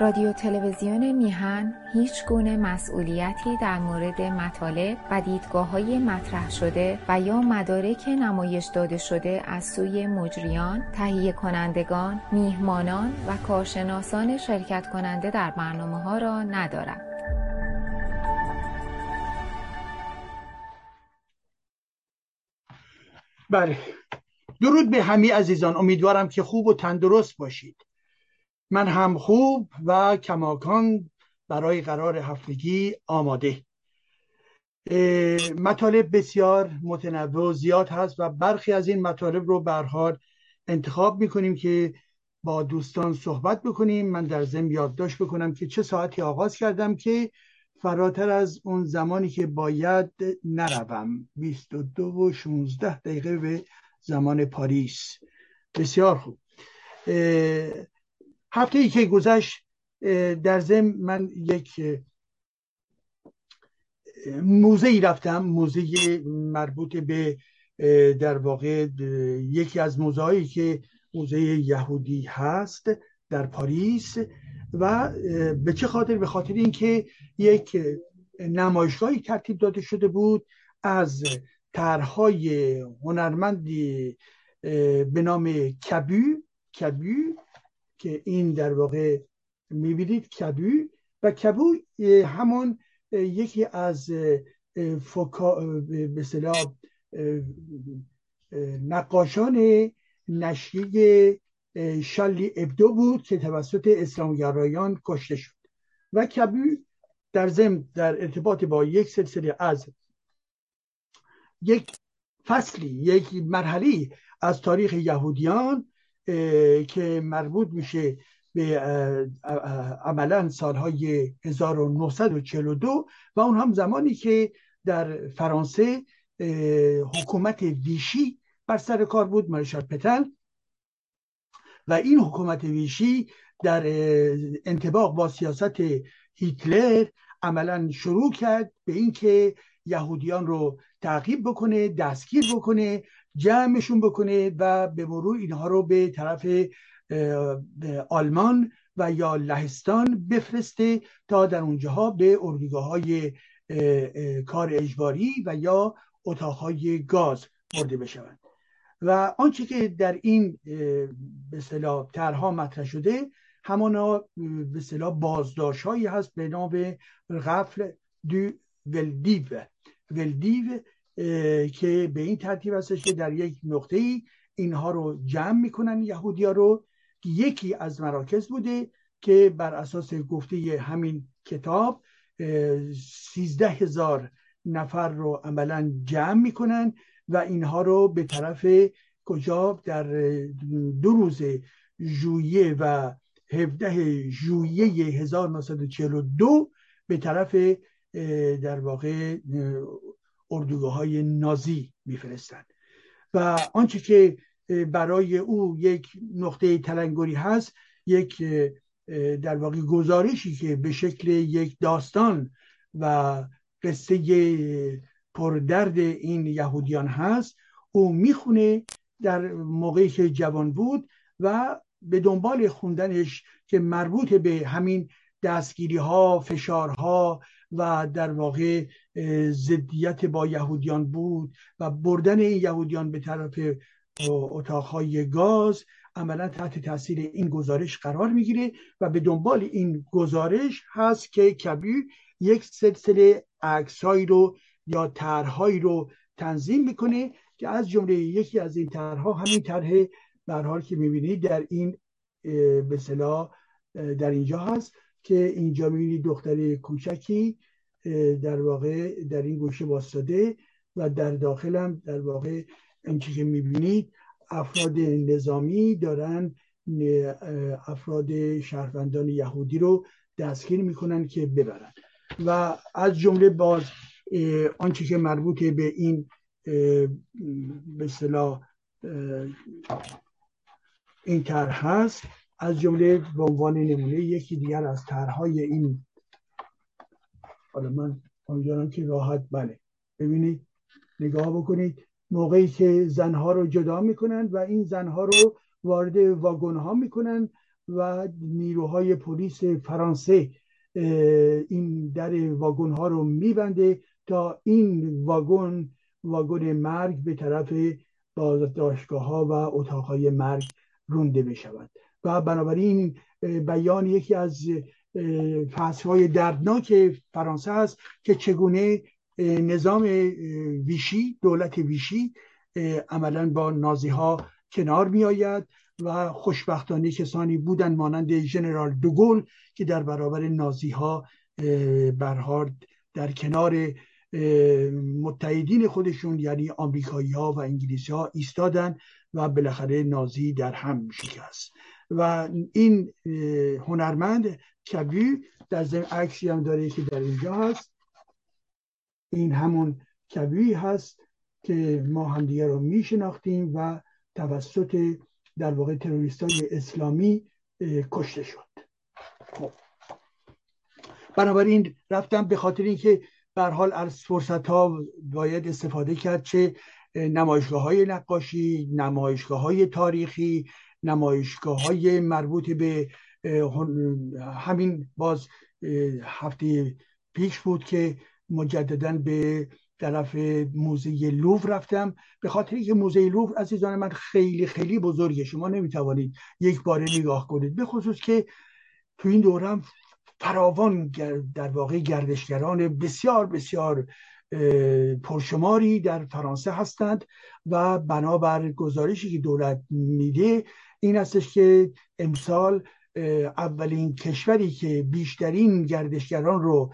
رادیو تلویزیون میهن هیچ گونه مسئولیتی در مورد مطالب و دیدگاه های مطرح شده و یا مدارک نمایش داده شده از سوی مجریان، تهیه کنندگان، میهمانان و کارشناسان شرکت کننده در برنامه ها را ندارد. بله. درود به همه عزیزان. امیدوارم که خوب و تندرست باشید. من هم خوب و کماکان برای قرار هفتگی آماده. مطالب بسیار متنوع و زیاد هست و برخی از این مطالب رو برحال انتخاب می‌کنیم که با دوستان صحبت بکنیم. من در ضمن یادداشت بکنم که چه ساعتی آغاز کردم که فراتر از اون زمانی که باید نروم. 22 و 16 دقیقه به زمان پاریس. بسیار خوب. هفته ای که گذشت در ضمن من یک موزه ای رفتم موزه مربوط به در واقع یکی از موزه هایی که موزه یهودی هست در پاریس و به چه خاطر؟ به خاطر اینکه یک نمایشگاهی ترتیب داده شده بود از طرحهای هنرمندی به نام کبو کبو. که این در واقع می‌بینید کبو و کبو همون یکی از فکا به نقاشان نشریه شالی ابدو بود که توسط اسلامگرایان کشته شد. و کبو در ضمن در ارتباط با یک سلسله از یک فصلی یک مرحله از تاریخ یهودیان که مربوط میشه به عملا سالهای 1942 و اون هم زمانی که در فرانسه حکومت ویشی بر سر کار بود مارشال پتن و این حکومت ویشی در انتباق با سیاست هیتلر عملا شروع کرد به اینکه یهودیان رو تعقیب بکنه دستگیر بکنه جمعشون بکنه و به مرور اینها رو به طرف آلمان و یا لهستان بفرسته تا در اونجاها به اردوگاه های کار اجباری و یا اتاقهای گاز برده بشوند. و آنچه که در این به اصطلاح طرحها مطرح شده همانا به اصطلاح بازداشت هایی هست به نام غفل دو ولدیو. ولدیو که به این ترتیب هستش که در یک نقطه ای اینها رو جمع می‌کنن یهودیا رو. یکی از مراکز بوده که بر اساس گفته همین کتاب سیزده هزار نفر رو عملا جمع می‌کنن و اینها رو به طرف کجا؟ در دو روز ژوئیه و 17 ژوئیه 1942 به طرف در واقع اردوگاه های نازی میفرستند. و آنچه که برای او یک نقطه تلنگری هست یک در واقع گزارشی که به شکل یک داستان و قصه پردرد این یهودیان هست او می‌خونه در موقعی که جوان بود و به دنبال خوندنش که مربوط به همین دستگیری ها فشارها و در واقع ضدیت با یهودیان بود و بردن این یهودیان به طرف اتاقهای گاز عملا تحت تاثیر این گزارش قرار می‌گیره و به دنبال این گزارش هست که کبیر یک سلسله عکسهایی رو یا طرحهایی رو تنظیم می‌کنه که از جمله یکی از این طرحها همین طرح به حال که می‌بینید در این به در اینجا هست که اینجا می‌بینید دختر کوچکی در واقع در این گوشه باستاده و در داخل هم در واقع اینچه که می‌بینید افراد نظامی دارن افراد شهروندان یهودی رو دستگیر می‌کنن که ببرن. و از جمله باز آنچه که مربوط به این به صلاح این طرح هست از جمله به عنوان نمونه یکی دیگر از طرحهای این حالا من امیدوارم که راحت بله. ببینید نگاه بکنید موقعی که زنها رو جدا می‌کنن و این زنها رو وارد واگن ها می‌کنن و نیروهای پلیس فرانسه این در واگن ها رو میبنده تا این واگن واگن مرگ به طرف بازداشتگاه ها و اتاق های مرگ رونده بشود. و بنابراین بیان یکی از فصل های دردناک فرانسه است که چگونه نظام ویشی دولت ویشی عملا با نازی ها کنار می آید و خوشبختانه کسانی بودن مانند ژنرال دوگل که در برابر نازی ها برهارد در کنار متحدین خودشون یعنی آمریکایی ها و انگلیسی ها ایستادن و بالاخره نازی در هم شکست. و این هنرمند کبی در زمین عکسی هم داره که در اینجا هست. این همون کبی هست که ما همدیگه رو میشناختیم و توسط در واقع تروریست های اسلامی کشته شد. خب. بنابراین رفتم به خاطر اینکه بر حال از فرصت ها باید استفاده کرد چه نمایشگاه های نقاشی نمایشگاه های تاریخی نمایشگاه های مربوط به همین باز هفته پیش بود که مجددا به طرف موزه لوف رفتم. به خاطر که موزه لوف عزیزان من خیلی خیلی بزرگه. شما نمی‌توانید یک بار نگاه کنید. به خصوص که تو این دورم فراوان در واقع گردشگران بسیار بسیار پرشماری در فرانسه هستند و بنابر گزارشی که دولت میده این استش که امسال اولین کشوری که بیشترین گردشگران رو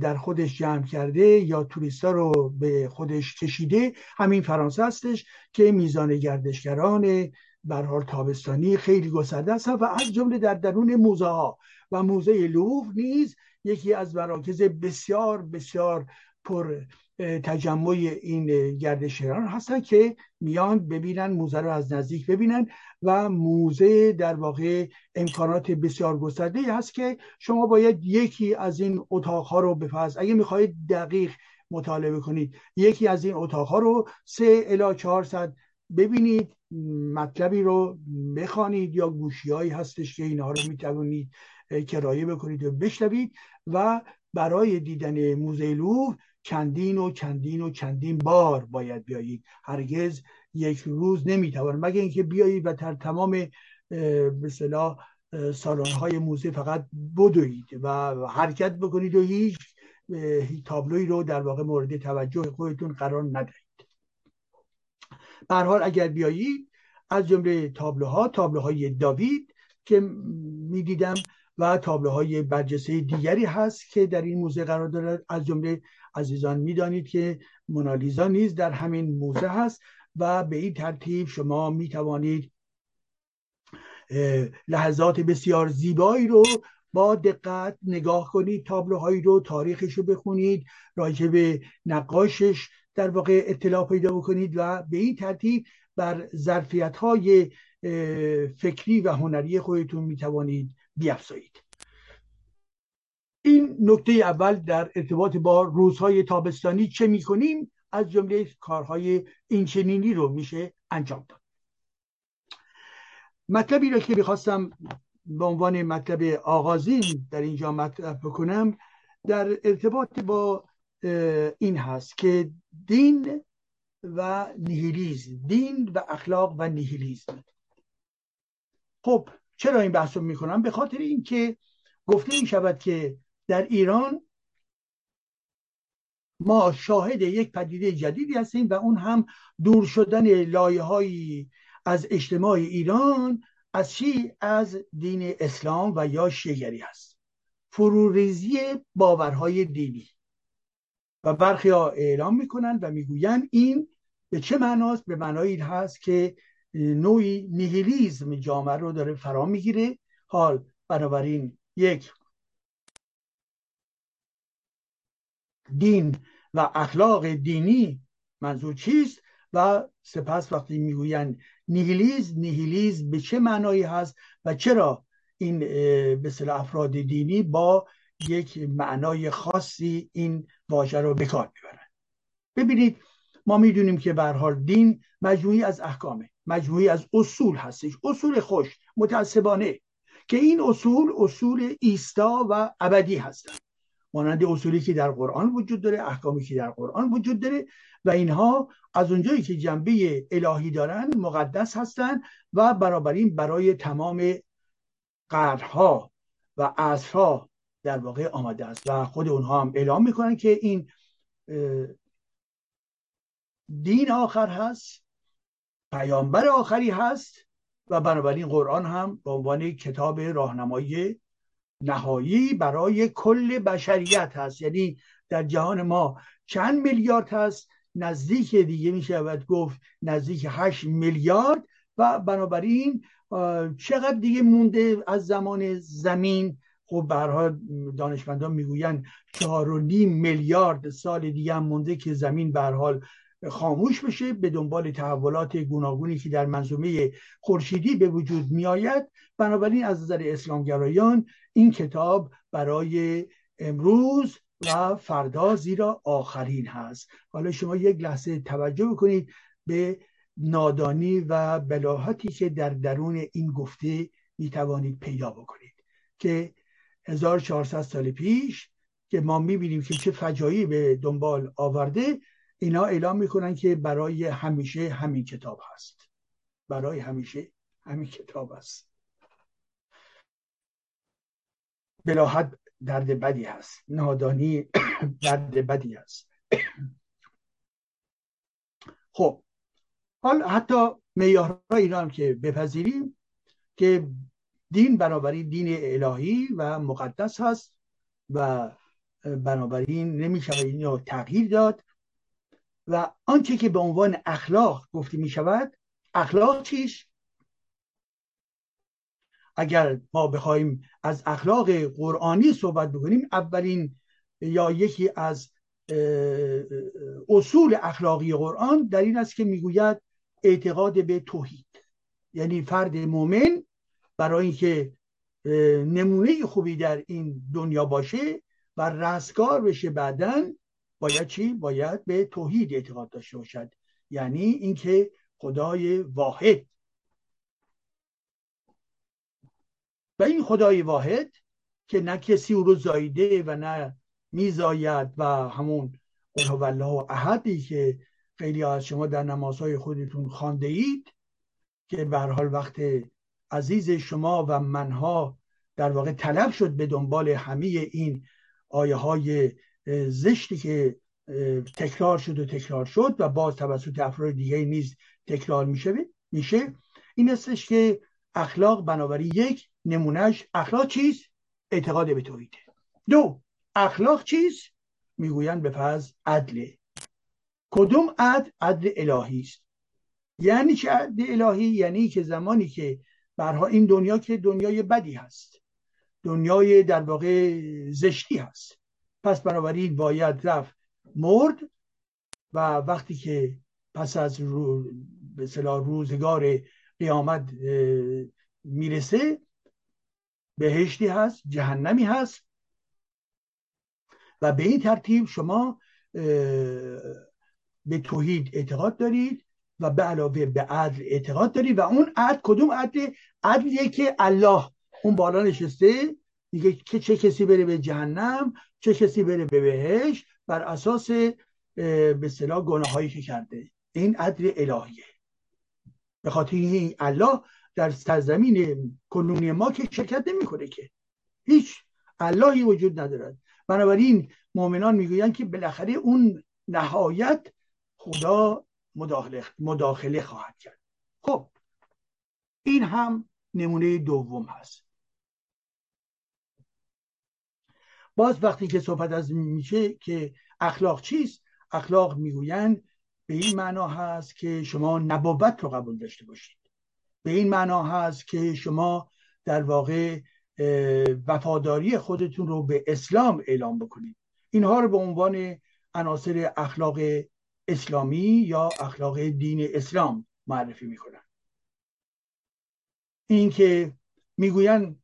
در خودش جمع کرده یا توریستا رو به خودش کشیده همین فرانسه هستش که میزان گردشگران برحال تابستانی خیلی گسترده است. و از جمله در درون موزه ها و موزه لوف نیز یکی از مراکز بسیار بسیار پر تجمع این گردشگران هستن که میان ببینن موزه رو از نزدیک ببینن و موزه در واقع امکانات بسیار گسترده هست که شما باید یکی از این اتاقها رو بفرض اگه می‌خواهید دقیق مطالعه کنید یکی از این اتاقها رو سه الا چهارصد ببینید مطلبی رو بخوانید یا گوشی هایی هستش که اینها رو می‌توانید کرایه بکنید و بشنوید و برای دیدن موزه لوف چندین و چندین و چندین بار باید بیایید. هرگز یک روز نمی‌توان. مگه اینکه بیایید و در تمام به سالن های موزه فقط بدوید و حرکت بکنید و هیچ تابلوی رو در واقع مورد توجه خودتون قرار ندهید. به حال اگر بیایید از جمله تابلوها تابلوهای داوید که می‌دیدم و تابلوهای برجسته دیگری هست که در این موزه قرار دارد. از جمله عزیزان می‌دانید که مونالیزا نیز در همین موزه هست و به این ترتیب شما می توانید لحظات بسیار زیبایی رو با دقت نگاه کنید تابلوهایی رو تاریخش رو بخونید راجع به نقاشش در واقع اطلاع پیدا بکنید و به این ترتیب بر ظرفیت های فکری و هنری خودتون می توانید بیافزایید این نکته اول در ارتباط با روزهای تابستانی چه می‌کنیم؟ از جمله کارهای اینچنینی رو میشه انجام داد. مطلبی رو که می‌خواستم به عنوان مطلب آغازین در اینجا مطرح بکنم در ارتباط با این هست که دین و نیهیلیزم دین و اخلاق و نیهیلیزم. خب چرا این بحث رو می‌کنم؟ به خاطر اینکه گفته می شود که در ایران ما شاهد یک پدیده جدیدی هستیم و اون هم دور شدن لایه از اجتماع ایران از چی؟ از دین اسلام و یا شیگری هست. فروریزی باورهای دینی. و برخی ها اعلام می‌کنن و می‌گویند این به چه معناست؟ به معنایی هست که نوعی نیهیلیزم جامعه رو داره فرا می‌گیره. حال بنابراین یک دین و اخلاق دینی منظور چیست؟ و سپس وقتی می‌گویند نیهیلیز نیهیلیز به چه معنایی هست و چرا این به افراد دینی با یک معنای خاصی این واژه رو به کار می‌برن؟ ببینید ما می‌دونیم که به حال دین مجموعی از احکامه مجموعی از اصول هستش اصول خوش متعصبانه که این اصول اصول ایستا و ابدی هستند. مانند اصولی که در قرآن وجود داره احکامی که در قرآن وجود داره و اینها از اونجایی که جنبه الهی دارن مقدس هستند و بنابراین برای تمام قرنها و عصرها در واقع آمده است و خود اونها هم اعلام می‌کنن که این دین آخر هست پیامبر آخری هست و بنابراین قرآن هم به عنوان کتاب راهنمایی نهایی برای کل بشریت هست. یعنی در جهان ما چند میلیارد هست؟ نزدیک دیگه می شود گفت نزدیک هشت میلیارد و بنابراین چقدر دیگه مونده از زمان زمین؟ خب برها دانشمندان می‌گویند چهار و نیم میلیارد سال دیگه هم مونده که زمین به حال خاموش بشه به دنبال تحولات گوناگونی که در منظومه خورشیدی به وجود میآید. بنابراین از نظر اسلامگرایان این کتاب برای امروز و فردا زیرا آخرین هست. حالا شما یک لحظه توجه بکنید به نادانی و بلاحتی که در درون این گفته می توانید پیدا بکنید که 1400 سال پیش که ما می‌بینیم که چه فجایی به دنبال آورده اینا اعلام می‌کنن که برای همیشه همین کتاب هست. برای همیشه همین کتاب هست. بلاحت درد بدی هست. نادانی درد بدی هست. خب حال حتی میارهای اینا هم که بپذیریم که دین بنابراین دین الهی و مقدس هست و بنابراین نمیشه این تغییر داد. و آنچه که به عنوان اخلاق گفته می شود اخلاق چیش؟ اگر ما بخوایم از اخلاق قرآنی صحبت بکنیم اولین یا یکی از اصول اخلاقی قرآن در این است که می‌گوید اعتقاد به توحید. یعنی فرد مؤمن برای اینکه نمونه خوبی در این دنیا باشه و رستگار بشه بعدا باید چی؟ باید به توحید اعتقاد داشته باشد. یعنی اینکه خدای واحد. و این خدای واحد که نه کسی او رو زایده و نه میزاید و همون قل الله احدی که خیلی از شما در نمازهای خودتون خانده اید که به حال وقت عزیز شما و منها در واقع طلب شد به دنبال همه این آیه های زشتی که تکرار شد و تکرار شد و باز توسط افراد دیگه نیز تکرار میشه میشه. این استش که اخلاق بنابراین یک نمونهش اخلاق چیست؟ اعتقاد به توحیده دو اخلاق چیست؟ می‌گویند به فرض عدله کدوم عدل عدل الهی است. یعنی چه عدل الهی؟ یعنی که زمانی که برها این دنیا که دنیای بدی هست. دنیای در واقع زشتی هست. پس بنابراین باید رفت مرد و وقتی که پس از رو به روزگار قیامت می‌رسه بهشتی هست جهنمی هست و به این ترتیب شما به توحید اعتقاد دارید و به علاوه به عدل اعتقاد دارید و اون عدل کدوم عدل؟ عدلیه که الله اون بالا نشسته میگه که چه کسی بره به جهنم چه کسی بره به بهش بر اساس به صلاح گناه هایی که کرده. این عدل الهیه. به خاطر این الله در سرزمین کنونی ما که شرکت نمی‌کنه که. هیچ اللهی وجود ندارد. بنابراین مؤمنان می‌گویند که بالاخره اون نهایت خدا مداخله, مداخله خواهد کرد. خب این هم نمونه دوم هست. باز وقتی که صحبت از میشه که اخلاق چیست؟ اخلاق می‌گویند به این معنا هست که شما نبوت رو قبول داشته باشید. به این معنا هست که شما در واقع وفاداری خودتون رو به اسلام اعلام بکنید. اینها رو به عنوان عناصر اخلاق اسلامی یا اخلاق دین اسلام معرفی می‌کنن. این که می‌گوین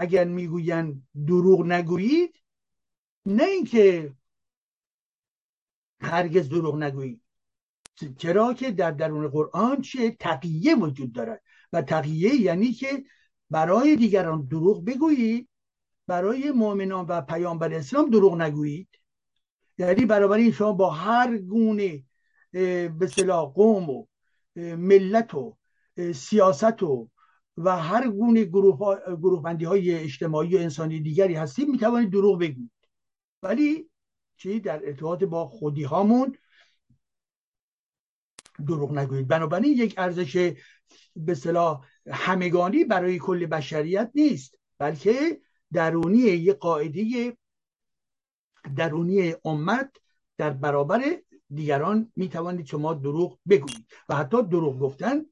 اگر می‌گوین دروغ نگویید نه اینکه هرگز دروغ نگویید. چرا که در درون قرآن چه تقیه وجود دارد؟ و تقیه یعنی که برای دیگران دروغ بگویید برای مؤمنان و پیامبر اسلام دروغ نگویید. یعنی این شما با هر گونه به قوم و ملت و سیاست و و هر گونه گروه, گروه بندی های اجتماعی و انسانی دیگری هستید می‌توانید دروغ بگویید. ولی چی؟ در ارتباط با خودی هامون دروغ نگویید. بنابراین یک ارزش به صلاح همگانی برای کل بشریت نیست بلکه درونی یک قاعده درونی امت در برابر دیگران می‌توانید شما دروغ بگویید. و حتی دروغ گفتن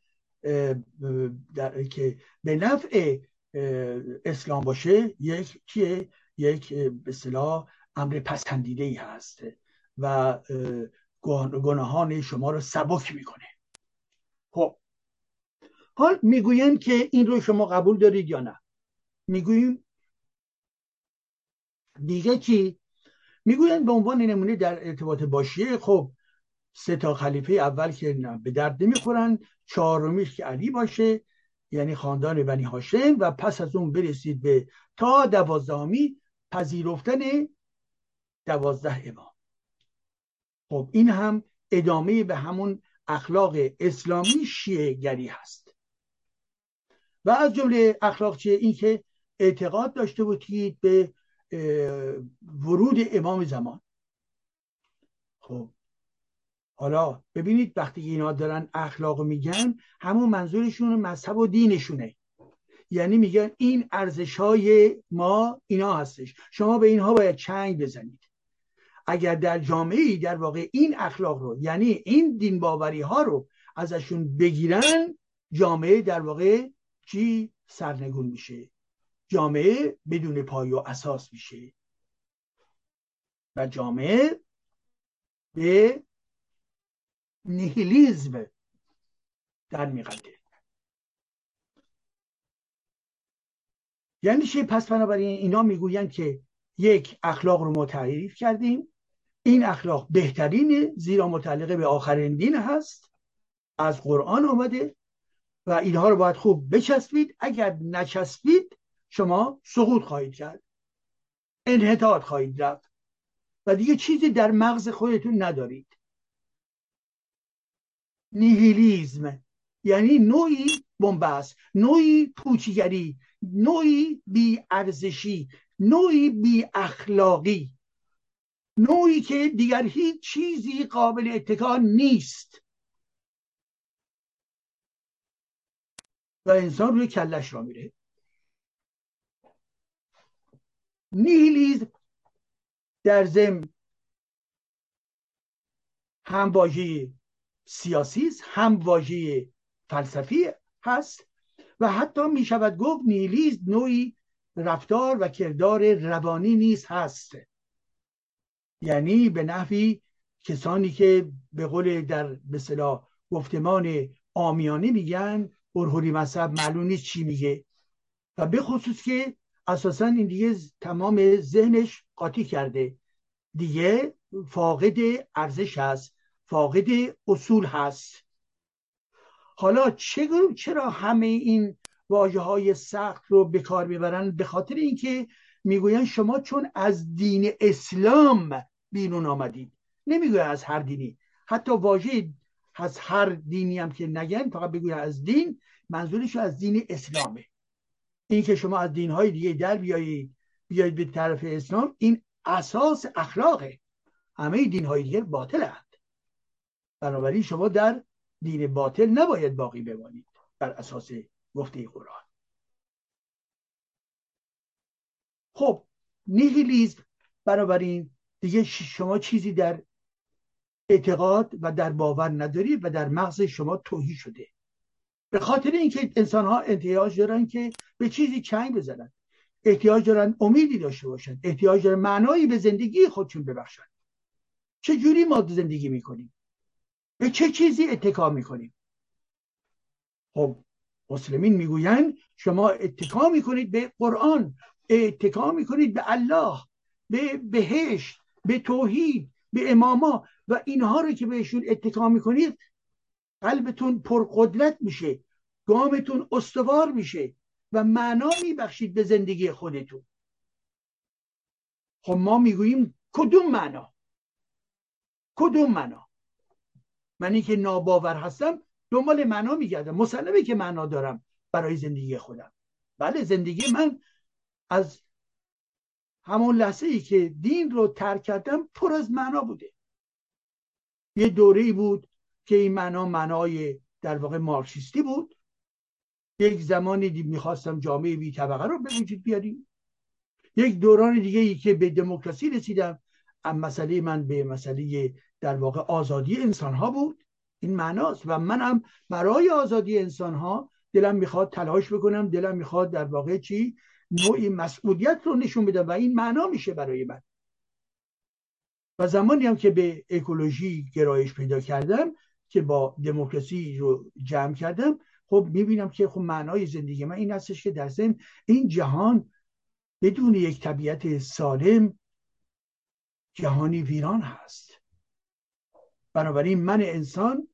در که به نفع اسلام باشه یک چیه یک به صلاح امر پسندیده ای هست و گناهان شما رو سبک می‌کنه. خب. حال می‌گویند که این رو شما قبول دارید یا نه؟ می‌گوییم دیگه چی؟ می‌گویند به عنوان نمونه در ارتباط باشیه خب سه تا خلیفه اول که به درد نمی‌خورن. چهارمیش که علی باشه یعنی خاندان بنی هاشم و پس از اون برسید به تا دوازدهمی پذیرفتن دوازده امام. خب این هم ادامه به همون اخلاق اسلامی شیعه گری هست. و از جمله اخلاق چیه؟ این که اعتقاد داشته بودید به ورود امام زمان. خب حالا ببینید وقتی اینا دارن اخلاق میگن همون منظورشون مذهب و دینشونه. یعنی میگن این ارزش های ما اینا هستش. شما به اینها باید چنگ بزنید. اگر در جامعه در واقع این اخلاق رو یعنی این دین باوری ها رو ازشون بگیرن جامعه در واقع چی؟ سرنگون میشه. جامعه بدون پای و اساس میشه. و جامعه به نیهیلیزم در میقده یعنی چه پس بنابراین اینا می‌گویند که یک اخلاق رو ما تعریف کردیم. این اخلاق بهترینه زیرا متعلق به آخرین دین هست. از قرآن آمده و اینها رو باید خوب بچسبید. اگر نچسبید شما سقوط خواهید کرد. انحطاط خواهید رفت. و دیگه چیزی در مغز خودتون ندارید. نیهیلیزم یعنی نوعی بنبست نوعی پوچیگری نوعی بی ارزشی نوعی بی اخلاقی نوعی که دیگر هیچ چیزی قابل اتکا نیست. و انسان روی کلش را میره. نیهیلیزم در زم هم واژه سیاسی است هم واژه فلسفی هست و حتی می شود گفت نیلیز نوعی رفتار و کردار روانی نیست هست. یعنی به نحوی کسانی که به قول در مثلا گفتمان آمیانه میگن برهوری مذهب معلوم نیست چی میگه. و به خصوص که اساسا این دیگه تمام ذهنش قاطی کرده. دیگه فاقد ارزش هست. فاقد اصول هست. حالا چرا همه این واجه های سخت رو به کار می‌برن؟ به خاطر اینکه می‌گوین شما چون از دین اسلام بیرون آمدید. نمی‌گوین از هر دینی. حتی واژه از هر دینی هم که نگن فقط بگوین از دین منظورش از دین اسلامه. این که شما از دین های دیگه در بیایید بیایید به طرف اسلام این اساس اخلاقه. همه دین های دیگه باطلند بنابراین شما در دین باطل نباید باقی بمانید بر اساس گفته قرآن. خب نیهیلیزم بنابراین دیگه شما چیزی در اعتقاد و در باور ندارید و در مغز شما توهی شده. به خاطر اینکه انسان ها احتیاج دارن که به چیزی چنگ بزنن. احتیاج دارن امیدی داشته باشن. احتیاج دارن معنایی به زندگی خودشون ببخشن. چه جوری ما زندگی می‌کنیم؟ به چه چیزی اتکا می‌کنیم خب مسلمین می‌گویند شما اتکا می‌کنید به قرآن اتکا می‌کنید به الله به بهشت به توحید به اماما و اینها رو که بهشون اتکا می‌کنید قلبتون پرقدرت میشه گامتون استوار میشه و معنا میبخشید به زندگی خودتون. خب ما می‌گوییم کدوم معنا؟ کدوم معنا؟ منی که ناباور هستم دنبال معنا میگردم. مسلمه که معنا دارم برای زندگی خودم. بله زندگی من از همون لحظه ای که دین رو ترک کردم پر از معنا بوده. یه دوره بود که این معنا معنای در واقع مارکسیستی بود. یک زمانی می‌خواستم جامعه بی طبقه رو به وجود بیاریم. یک دوران دیگه ای که به دموکراسی رسیدم مسئله من به مسئله در واقع آزادی انسان ها بود. این معناست. و منم برای آزادی انسان ها دلم می‌خواد تلاش بکنم دلم می‌خواد در واقع چی؟ نوعی مسئولیت رو نشون بدم و این معنا میشه برای من. و زمانی هم که به اکولوژی گرایش پیدا کردم که با دموکراسی رو جمع کردم خب می‌بینم که خب معنای زندگی من این هستش که در ضمن این جهان بدون یک طبیعت سالم جهانی ویران هست. بنابراین من انسان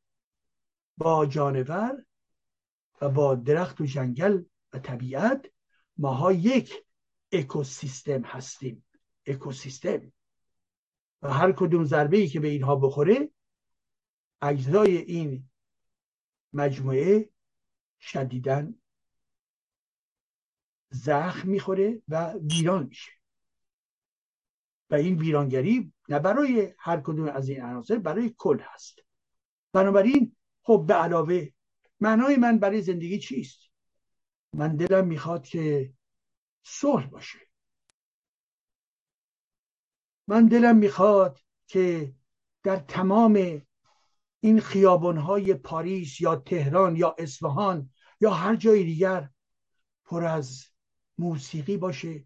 با جانور و با درخت و جنگل و طبیعت ماها یک اکوسیستم هستیم. اکوسیستم. و هر کدوم ضربه ای که به اینها بخوره اجزای این مجموعه شدیدن زخم می‌خوره و ویران میشه. و این ویرانگری نه برای هر کدوم از این عناصر برای کل هست. بنابراین خب به علاوه معنای من برای زندگی چیست؟ من دلم می‌خواد که صلح باشه. من دلم می‌خواد که در تمام این خیابانهای پاریس یا تهران یا اصفهان یا هر جای دیگر پر از موسیقی باشه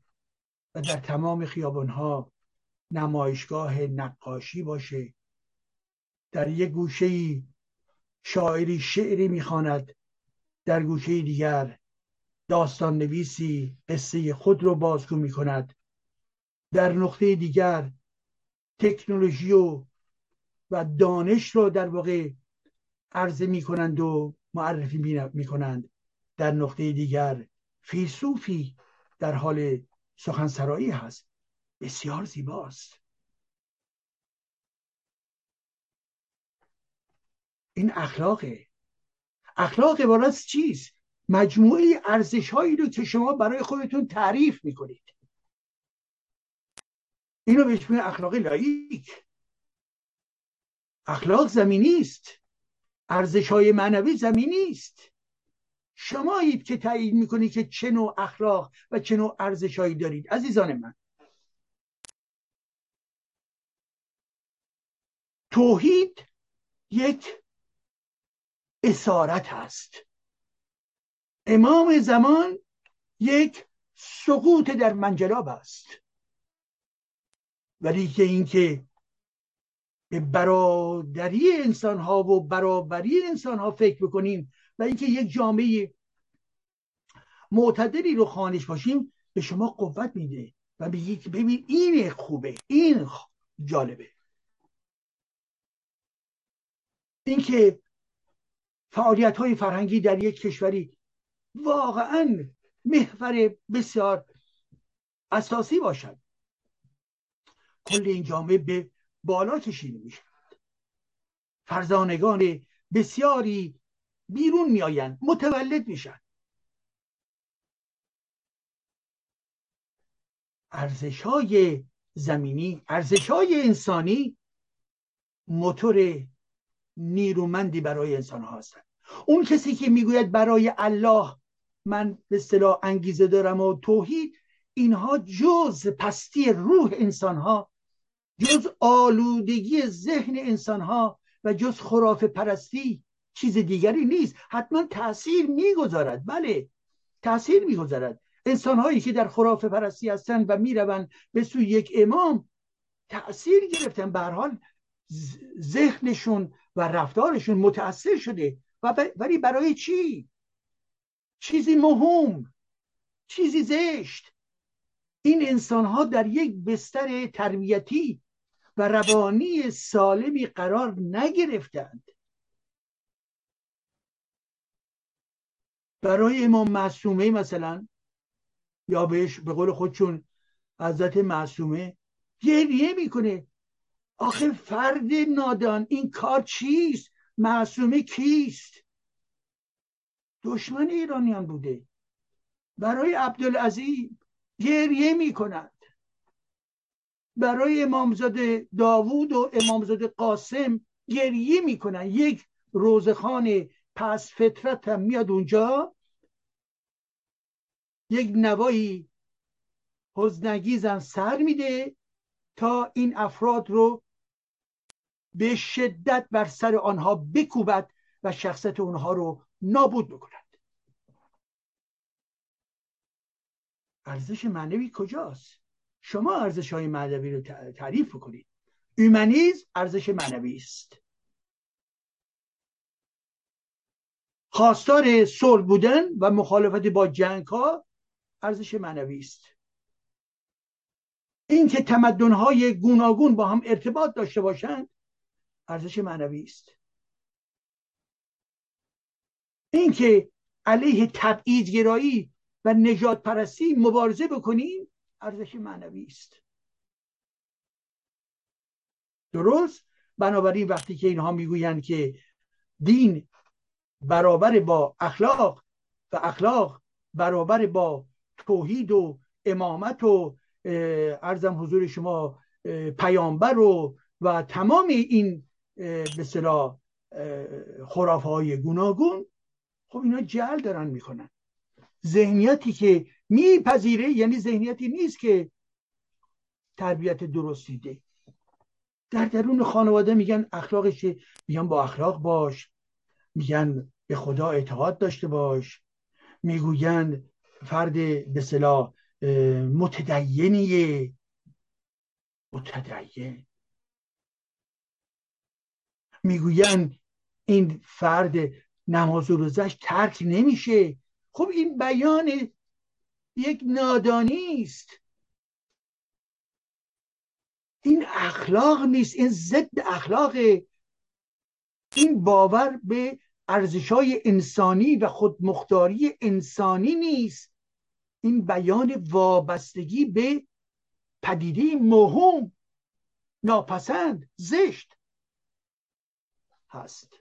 و در تمام خیابانها نمایشگاه نقاشی باشه. در یک گوشه شاعری شعری می‌خواند در گوشه دیگر داستان نویسی قصه خود رو بازگو می کند در نقطه دیگر تکنولوژی و و دانش رو در واقع عرضه می کنند و معرفی می کنند در نقطه دیگر فیلسوفی در حال سخنسرایی هست. بسیار زیباست. این اخلاقه. اخلاق عبارت چیست؟ مجموعه ارزش هایی رو که شما برای خودتون تعریف می‌کنید. اینو بهش میگن اخلاق لایک. اخلاق زمینی است. ارزش های معنوی زمینی است. شمایید که تایید می‌کنید که چه نوع اخلاق و چه نوع ارزشهایی دارید. عزیزان من توحید یک اسارت هست. امام زمان یک سقوط در منجلاب است. ولی که اینکه به برادری انسان ها و برابری انسان ها فکر بکنیم و اینکه یک جامعه معتدلی رو خانش باشیم به شما قوت میده و میگه که ببین این خوبه این جالبه. اینکه فعالیت های فرهنگی در یک کشوری واقعا محور بسیار اساسی باشد. کل این جامعه به بالا کشیده می‌شود. فرزانگان بسیاری بیرون میآیند متولد میشن ارزش های زمینی ارزش های انسانی موتور نیرومندی برای انسان ها هستند اون کسی که می‌گوید برای الله من به اصطلاح انگیزه دارم و توحید اینها جز پستی روح انسان ها جز آلودگی ذهن انسان ها و جز خرافه پرستی چیز دیگری نیست. حتما تاثیر می‌گذارد. بله تاثیر می‌گذارد. انسان هایی که در خرافه پرستی هستند و می‌روند به سوی یک امام تاثیر گرفتن. به حال ذهنشون و رفتارشون متاثر شده. و ولی برای چی؟ چیزی مهم چیزی زشت. این انسان ها در یک بستر تربیتی و روانی سالمی قرار نگرفتند. برای امام معصومه مثلا یا بهش به قول خودشون حضرت معصومه گریه می‌کنه. آخه فرد نادان این کار چیست؟ معصومه کیست؟ دشمن ایرانیان بوده. برای عبدالعزیز گریه می‌کند. برای امامزاده داوود و امامزاده قاسم گریه می‌کنن یک روزخان پس فطرت هم میاد اونجا. یک نوایی حزنگیزم سر میده تا این افراد رو به شدت بر سر آنها بکوبد و شخصت اونها رو نابود بکند. ارزش معنوی کجاست؟ شما ارزش های معنوی رو تعریف بکنید. اومانیز ارزش معنوی است. خواستار صلح بودن و مخالفت با جنگ ها ارزش معنوی است. اینکه تمدن های گوناگون با هم ارتباط داشته باشند ارزش معنوی است. اینکه علیه گرایی و نجات پرستی مبارزه بکنیم ارزش معنوی است. درست؟ بنابراین وقتی که اینها می‌گویند که دین برابر با اخلاق و اخلاق برابر با توحید و امامت و ارزم حضور شما پیامبر و و تمام این به صلاح خرافه های گوناگون خب اینا جل دارن می‌کنن. ذهنیتی که میپذیره یعنی ذهنیتی نیست که تربیت درستیده در درون خانواده میگن اخلاقش میگن با اخلاق باش. میگن به خدا اعتقاد داشته باش. می‌گویند فرد به صلاح متدینیه. متدین. می‌گویند این فرد نماز و روزش ترک نمیشه. خب این بیان یک نادانی است. این اخلاق نیست این ضد اخلاق این باور به ارزش های انسانی و خودمختاری انسانی نیست. این بیان وابستگی به پدیده مهم ناپسند زشت. هست.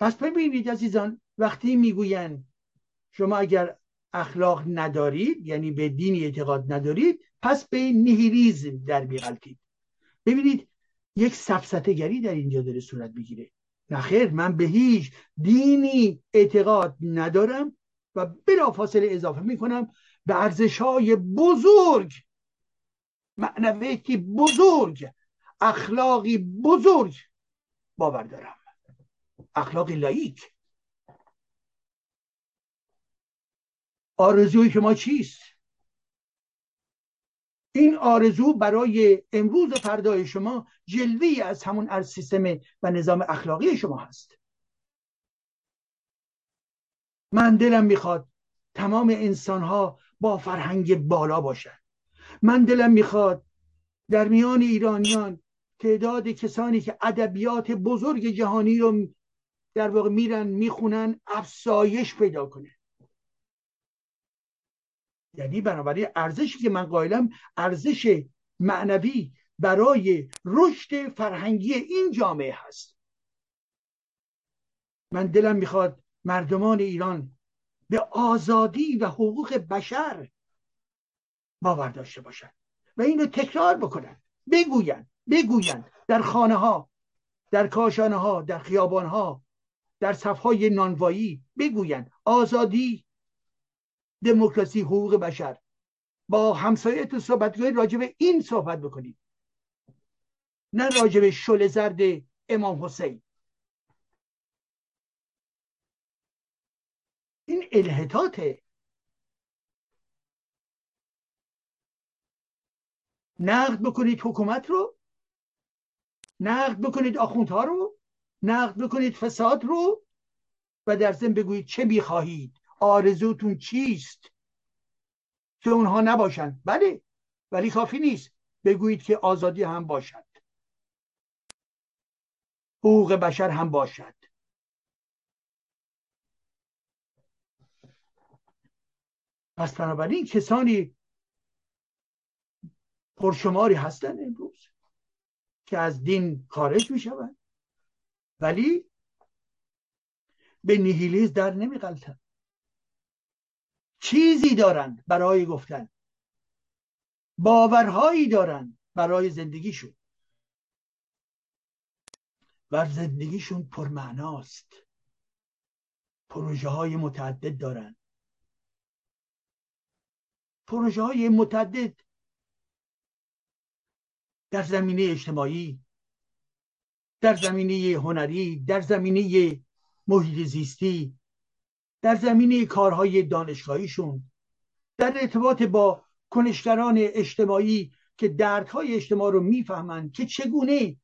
پس ببینید عزیزان وقتی می‌گویند شما اگر اخلاق ندارید یعنی به دینی اعتقاد ندارید پس به نیهیلیزم در بیغلطید ببینید یک سفسته گری در اینجا داره صورت بگیره نخیر من به هیچ دینی اعتقاد ندارم و فاصله اضافه می‌کنم به ارزش های بزرگ معنویتی بزرگ اخلاقی بزرگ باور دارم. اخلاق لایک آرزوی شما چیست؟ این آرزو برای امروز و فردای شما جلوی از همون از سیستم و نظام اخلاقی شما هست. من دلم می‌خواد تمام انسان ها با فرهنگ بالا باشن. من دلم می‌خواد در میان ایرانیان تعداد کسانی که ادبیات بزرگ جهانی رو در واقع میرن می‌خونن افسایش پیدا کنه. یعنی بنابراین ارزشی که من قائلم ارزش معنوی برای رشد فرهنگی این جامعه هست. من دلم می‌خواد مردمان ایران به آزادی و حقوق بشر باور داشته باشند و اینو تکرار بکنن. بگوین بگوین. در خانه ها در کاشانه ها در خیابان ها در صفهای نانوایی بگوین. آزادی دموکراسی حقوق بشر. با همسایتون صحبت کنید راجع به این صحبت بکنید. نه راجع به شل زرد امام حسین. این الهتاته نقد بکنید حکومت رو نقد بکنید آخوندها رو نقد بکنید فساد رو و در ضمن بگویید چه می‌خواهید. آرزوتون چیست؟ که اونها نباشند بله ولی کافی نیست. بگویید که آزادی هم باشد. حقوق بشر هم باشد. پس بنابراین کسانی پرشماری هستند امروز که از دین خارج می شوند ولی به نیهیلیز در نمی غلطن. چیزی دارند برای گفتن. باورهایی دارند برای زندگیشون. و زندگیشون پرمعناست. پروژه های متعدد دارند پروژه های متعدد در زمینه اجتماعی در زمینه هنری در زمینه محیط زیستی در زمینه کارهای دانشگاهیشون در ارتباط با کنشگران اجتماعی که دردهای اجتماع رو می‌فهمند که چگونه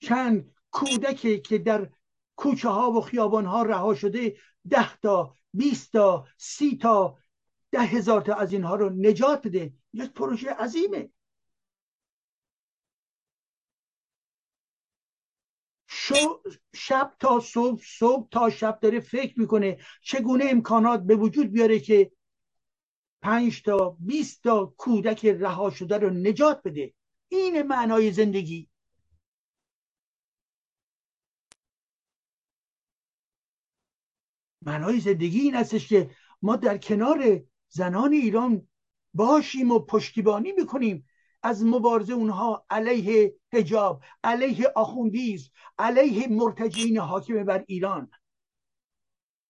چند کودکی که در کوچه ها و خیابان ها رها شده ده تا بیست تا سی تا ده هزار تا از اینها رو نجات بده یک پروژه عظیمه. شب تا صبح صبح تا شب داره فکر می‌کنه چگونه امکانات به وجود بیاره که پنج تا بیست تا کودک رها شده رو نجات بده. این معنای زندگی. معنای زندگی این هستش که ما در کنار زنان ایران باشیم و پشتیبانی می‌کنیم. از مبارزه اونها علیه حجاب علیه آخوندیز علیه مرتجین حاکم بر ایران.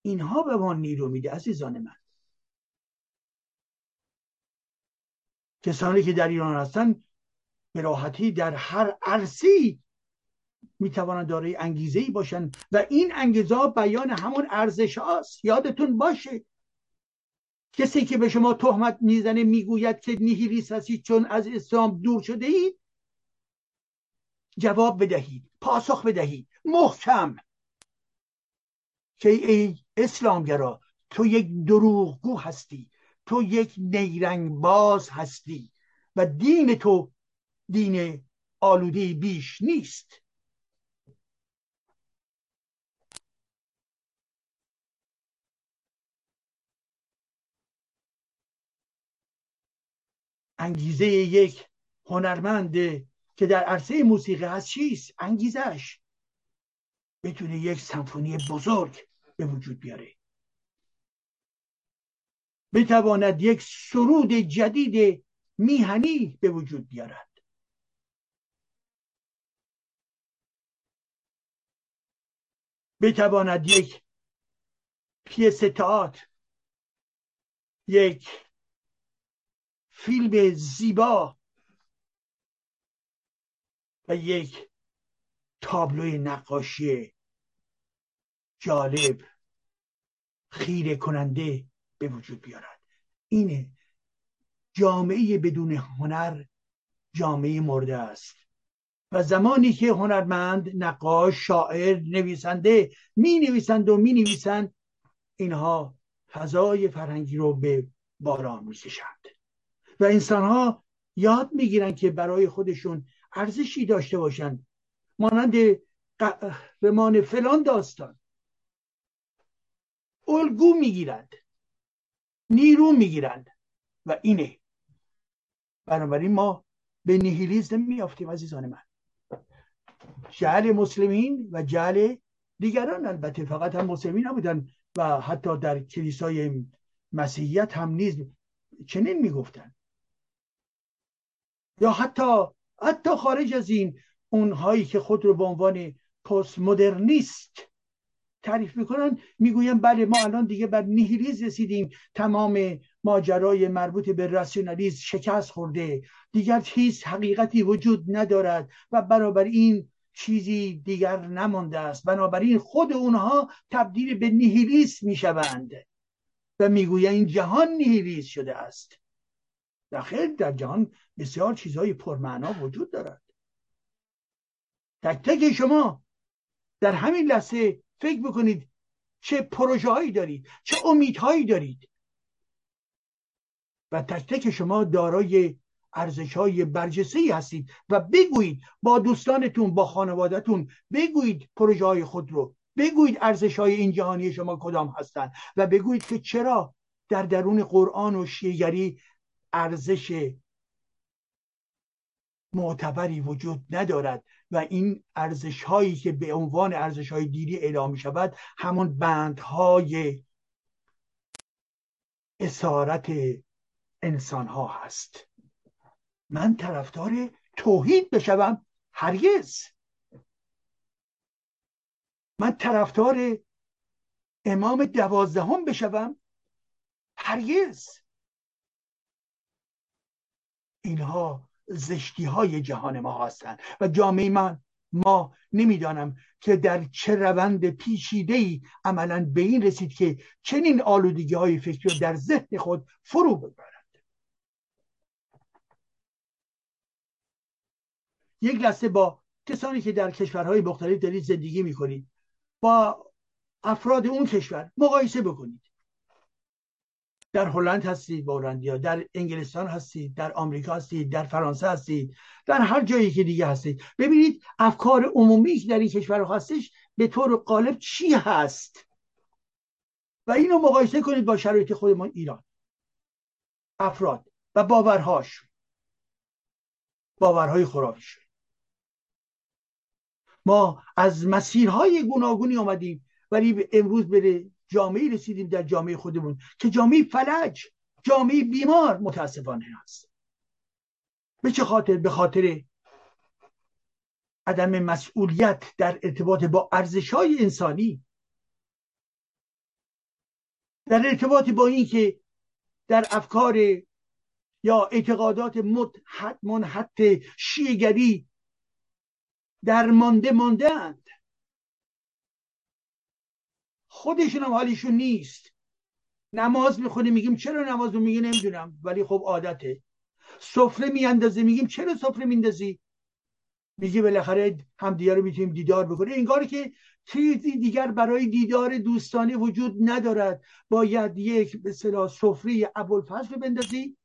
اینها به ما نیرو میده عزیزان من. کسانی که در ایران هستن به راحتی در هر عرصی می‌توانند دارای انگیزه ای باشن و این انگیزه بیان همون ارزش هاست. یادتون باشه کسی که به شما تهمت می‌زنه می‌گوید که نیهیلیست هستید چون از اسلام دور شده اید جواب بدهید پاسخ بدهید. محکم. که ای اسلامگرا تو یک دروغگو هستی. تو یک نیرنگ باز هستی. و دین تو دین آلوده بیش نیست. انگیزه یک هنرمند که در عرصه موسیقی هست چیست؟ انگیزش بتونه یک سمفونی بزرگ به وجود بیاره. بتواند یک سرود جدید میهنی به وجود بیارد. بتواند یک پیس تئاتر یک فیلم زیبا و یک تابلوی نقاشی جالب خیره کننده به وجود بیارد. اینه جامعه بدون هنر جامعه مرده است. و زمانی که هنرمند نقاش شاعر نویسنده می نویسند و می نویسند اینها فضای فرهنگی رو به باران می کشند و انسان ها یاد می‌گیرن که برای خودشون ارزشی داشته باشند مانند قهرمان فلان داستان. الگو می‌گیرند. نیرو می‌گیرند. و اینه. بنابراین ما به نیهیلیزم میافتیم عزیزان من. جعل مسلمین و جعل دیگران البته. فقط هم مسلمین نبودن و حتی در کلیسای مسیحیت هم نیز چنین می‌گفتن. یا حتی حتی خارج از این اونهایی که خود رو به عنوان پست مدرنیست تعریف می‌کنن می‌گویم بله ما الان دیگه بر نیهیلیز رسیدیم. تمام ماجرای مربوط به راسیونالیسم شکست خورده. دیگر هیچ حقیقتی وجود ندارد و برابر این چیزی دیگر نمانده است. بنابراین خود اونها تبدیل به نیهیلیست می‌شوند و می‌گویند این جهان نیهیلیست شده است. در خیلی در جهان بسیار چیزهای پرمعنا وجود دارد. تک تک شما در همین لحظه فکر بکنید چه پروژه هایی دارید چه امیدهایی دارید. و تک تک شما دارای ارزش های برجسته هستید و بگویید با دوستانتون با خانوادهتون بگویید پروژه های خود رو. بگویید ارزش های این جهانی شما کدام هستند و بگویید که چرا در درون قرآن و شیگری ارزش معتبری وجود ندارد و این ارزش هایی که به عنوان ارزش های دیری اعلام می شود همون بندهای اسارت انسان ها هست. من طرفدار توحید بشوم هرگز. من طرفدار امام دوازدهم بشوم هرگز. اینها زشتی های جهان ما هستند. و جامعه من ما نمی‌دانم که در چه روند پیچیده ای عملا به این رسید که چنین آلودگی های فکری در ذهن خود فرو ببرد. یک لحظه با کسانی که در کشورهای مختلف دارید زندگی می‌کنید با افراد اون کشور مقایسه بکنید. در هلند هستید با هلندیا. در انگلستان هستید در آمریکا هستید در فرانسه هستید در هر جایی که دیگه هستید ببینید افکار عمومی که در این کشور هستش به طور غالب چی هست؟ و اینو مقایسه کنید با شرایط خودمان ایران. افراد و باورهاش. باورهای خرافیشون ما از مسیرهای گوناگونی آمدیم ولی امروز به جامعه رسیدیم در جامعه خودمون که جامعه فلج جامعه بیمار متاسفانه هست. به چه خاطر؟ به خاطر عدم مسئولیت در ارتباط با ارزش های انسانی. در ارتباط با این که در افکار یا اعتقادات منحط منحط شیعگری در مانده مانده خودشون هم حالیشون نیست. نماز می‌خونه میگیم چرا نماز رو میگه نمی‌دونم ولی خب عادته. سفره میاندازه میگیم چرا سفره میندازی میگه بالاخره همدیگه رو می‌تونیم دیدار بکنیم. انگار که چیزی دیگر برای دیدار دوستانه وجود ندارد. باید یک به سفره ابوالفضل بندازی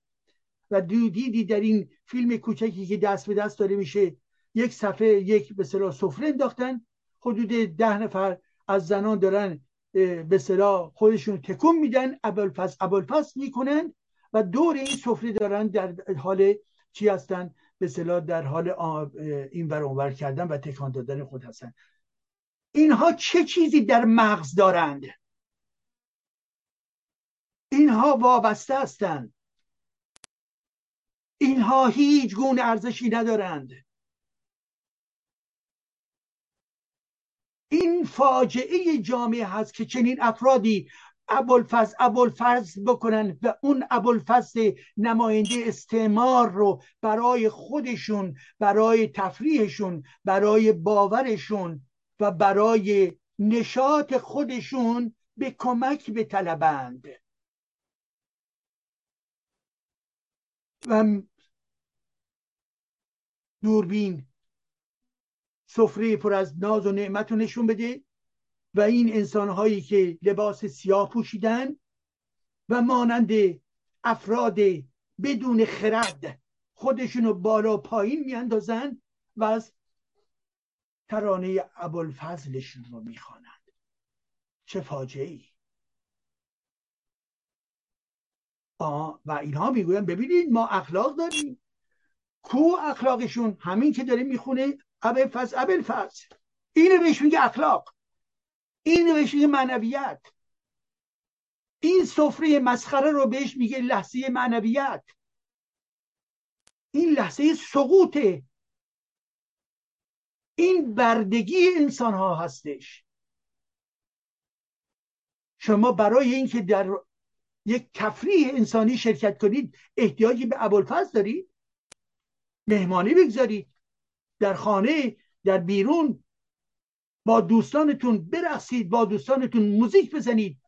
و دیدی در این فیلم کوچکی که دست به دست داره میشه یک صفحه یک به سفره انداختن. حدود ده نفر از زنان دارن به خودشون تکون میدن ابوالفضل ابوالفضل می‌کنن و دور این سفره دارن در حال چی هستن؟ به در حال این ور اونور کردن و تکان دادن خود هستن. اینها چه چیزی در مغز دارند؟ اینها وابسته هستند. اینها هیچ گونه ارزشی ندارند. این فاجعه جامعه هست که چنین افرادی ابوالفضل ابوالفضل بکنن و اون ابوالفضل نماینده استعمار رو برای خودشون برای تفریحشون برای باورشون و برای نشاط خودشون به کمک به طلبند. و دوربین سفره پر از ناز و نعمت رو نشون بده و این انسان هایی که لباس سیاه پوشیدن و مانند افراد بدون خرد خودشون رو بالا پایین میاندازن و از ترانه ابوالفضلشون رو می‌خوانند. چه فاجعه ای و اینها می‌گوین ببینید ما اخلاق داریم. کو اخلاقشون؟ همین که داره می‌خونه ابل فضل ابل فضل اینو بهش میگه اخلاق. اینو بهش میگه معنویت. این سفره مسخره رو بهش میگه لحظه معنویت. این لحظه سقوطه. این بردگی انسان ها هستش. شما برای اینکه در یک تفریح انسانی شرکت کنید احتیاجی به ابوالفضل دارید؟ مهمانی بگذارید؟ در خانه در بیرون با دوستانتون برقصید با دوستانتون موزیک بزنید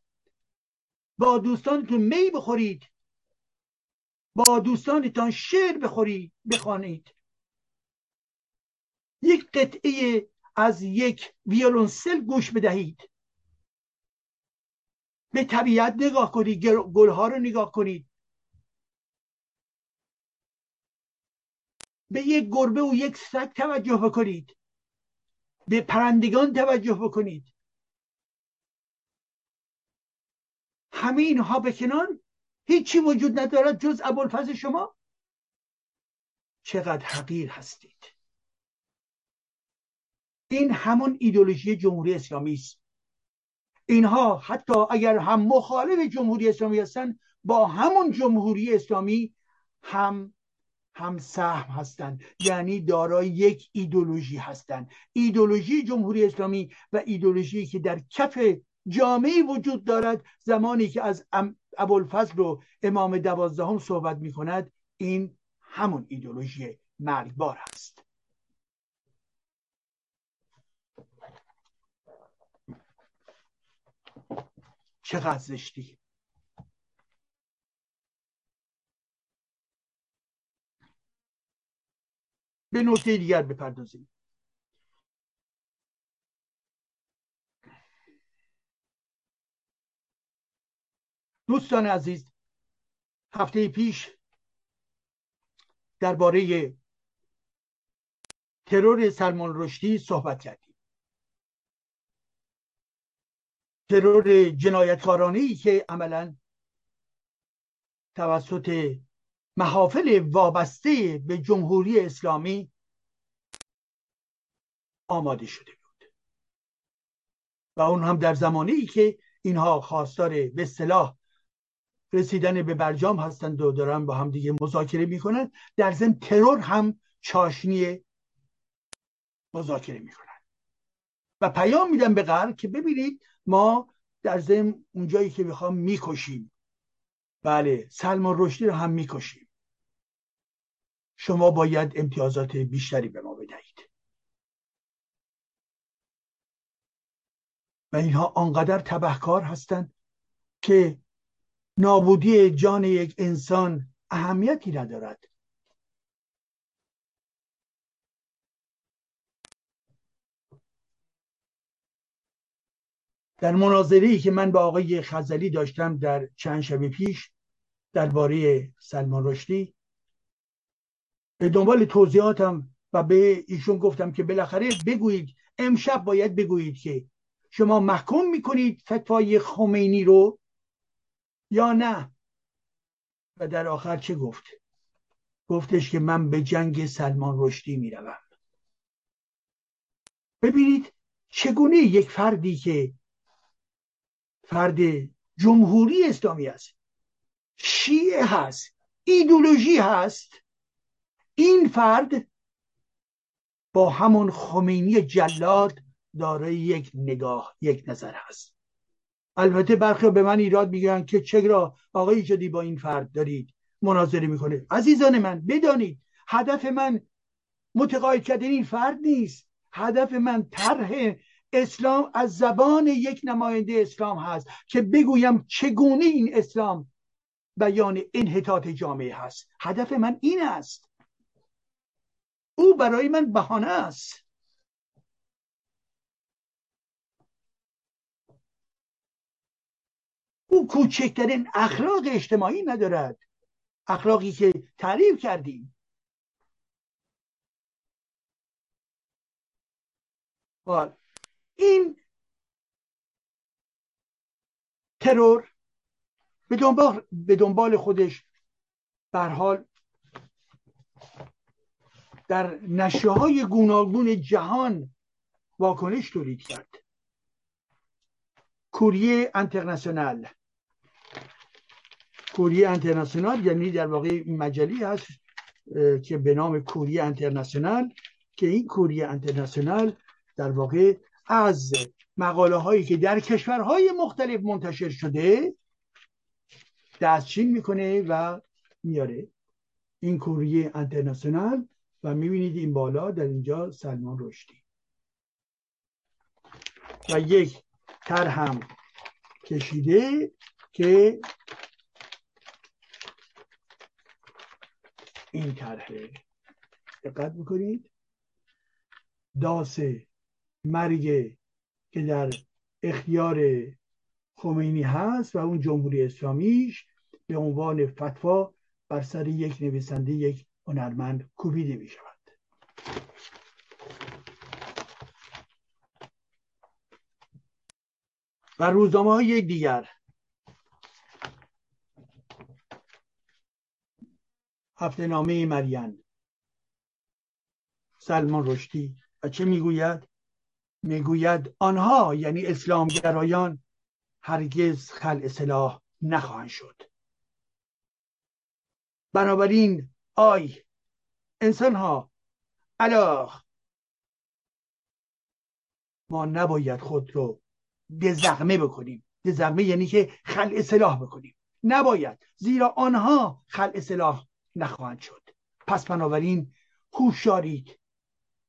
با دوستانتون می بخورید با دوستانتان شعر بخورید بخوانید. یک قطعه از یک ویولونسل گوش بدهید. به طبیعت نگاه کنید گلها رو نگاه کنید. به یک گربه و یک سگ توجه بکنید. به پرندگان توجه بکنید. همه اینها به کنار هیچی وجود ندارد جز ابوالفضل شما. چقدر حقیر هستید. این همون ایدولوژی جمهوری اسلامی است. اینها حتی اگر هم مخالف جمهوری اسلامی هستند با همون جمهوری اسلامی هم هم سهم هستند. یعنی دارای یک ایدولوژی هستند. ایدولوژی جمهوری اسلامی و ایدولوژی که در کف جامعه وجود دارد زمانی که از ابوالفضل و امام دوازدهم صحبت می کند این همون ایدولوژی مرگبار هست چقدر زشتی؟ به نکته دیگر بپردازیم. دوستان عزیز هفته پیش درباره ترور سلمان رشدی صحبت کردیم. ترور جنایتکارانه ای که عملا توسط محافل وابسته به جمهوری اسلامی آماده شده بود. و اون هم در زمانی که اینها خواستار به صلاح رسیدن به برجام هستند و دارن با هم دیگه مذاکره می‌کنن در ضمن ترور هم چاشنی مذاکره می‌کنن. و پیام میدن به غرب که ببینید ما در ضمن اونجایی که می‌خوام می‌کشیم. بله سلمان رشدی رو هم می‌کشیم. شما باید امتیازات بیشتری به ما بدهید. و اینها آنقدر تبهکار هستند که نابودی جان یک انسان اهمیتی ندارد. در مناظری که من با آقای خزلی داشتم در چند شب پیش درباره سلمان رشدی به دنبال توضیحاتم و به ایشون گفتم که بالاخره بگویید امشب باید بگویید که شما محکوم می‌کنید فتوای خمینی رو یا نه؟ و در آخر چه گفت؟ گفتش که من به جنگ سلمان رشدی می‌روم. ببینید چگونه یک فردی که فرد جمهوری اسلامی است شیعه هست. ایدولوژی هست. این فرد با همون خمینی جلاد دارای یک نگاه یک نظر هست. البته برخی به من ایراد میگن که چرا آقای جدی با این فرد دارید مناظره می‌کنه. عزیزان من بدانید هدف من متقاعد کردن این فرد نیست. هدف من طرح اسلام از زبان یک نماینده اسلام هست که بگویم چگونه این اسلام بیان انحطاط جامعه هست. هدف من این است. او برای من بهانه است. او کوچکترین اخلاق اجتماعی ندارد. اخلاقی که تعریف کردیم. این ترور به دنبال, به دنبال خودش حال در نشه های گوناگون جهان واکنش تولید کرد. کوریه انترناسیونال کوریه انترناسیونال یعنی در واقع مجلی هست که به نام کوریه انترناسیونال که این کوریه انترناسیونال در واقع از مقاله هایی که در کشورهای مختلف منتشر شده دستچین می‌کنه و میاره این کوریه انترناسیونال و می‌بینید این بالا در اینجا سلمان رشدی. و یک تر هم کشیده که این طرحه. دقت بکنید داس مرگ که در اختیار خمینی هست و اون جمهوری اسلامیش به عنوان فتوا بر سر یک نویسنده یک هنرمند کوبیده می شود. و روزنامه های دیگر. هفته نامه مریم. سلمان رشدی. و چه می‌گوید؟ می‌گوید آنها یعنی اسلامگرایان هرگز خل اصلاح نخواهند شد. بنابراین آی انسان ها علاق ما نباید خود رو دزغمه بکنیم. دزغمه یعنی که خل اصلاح بکنیم. نباید زیرا آنها خل اصلاح نخواهند شد. پس بنابراین هوشیارید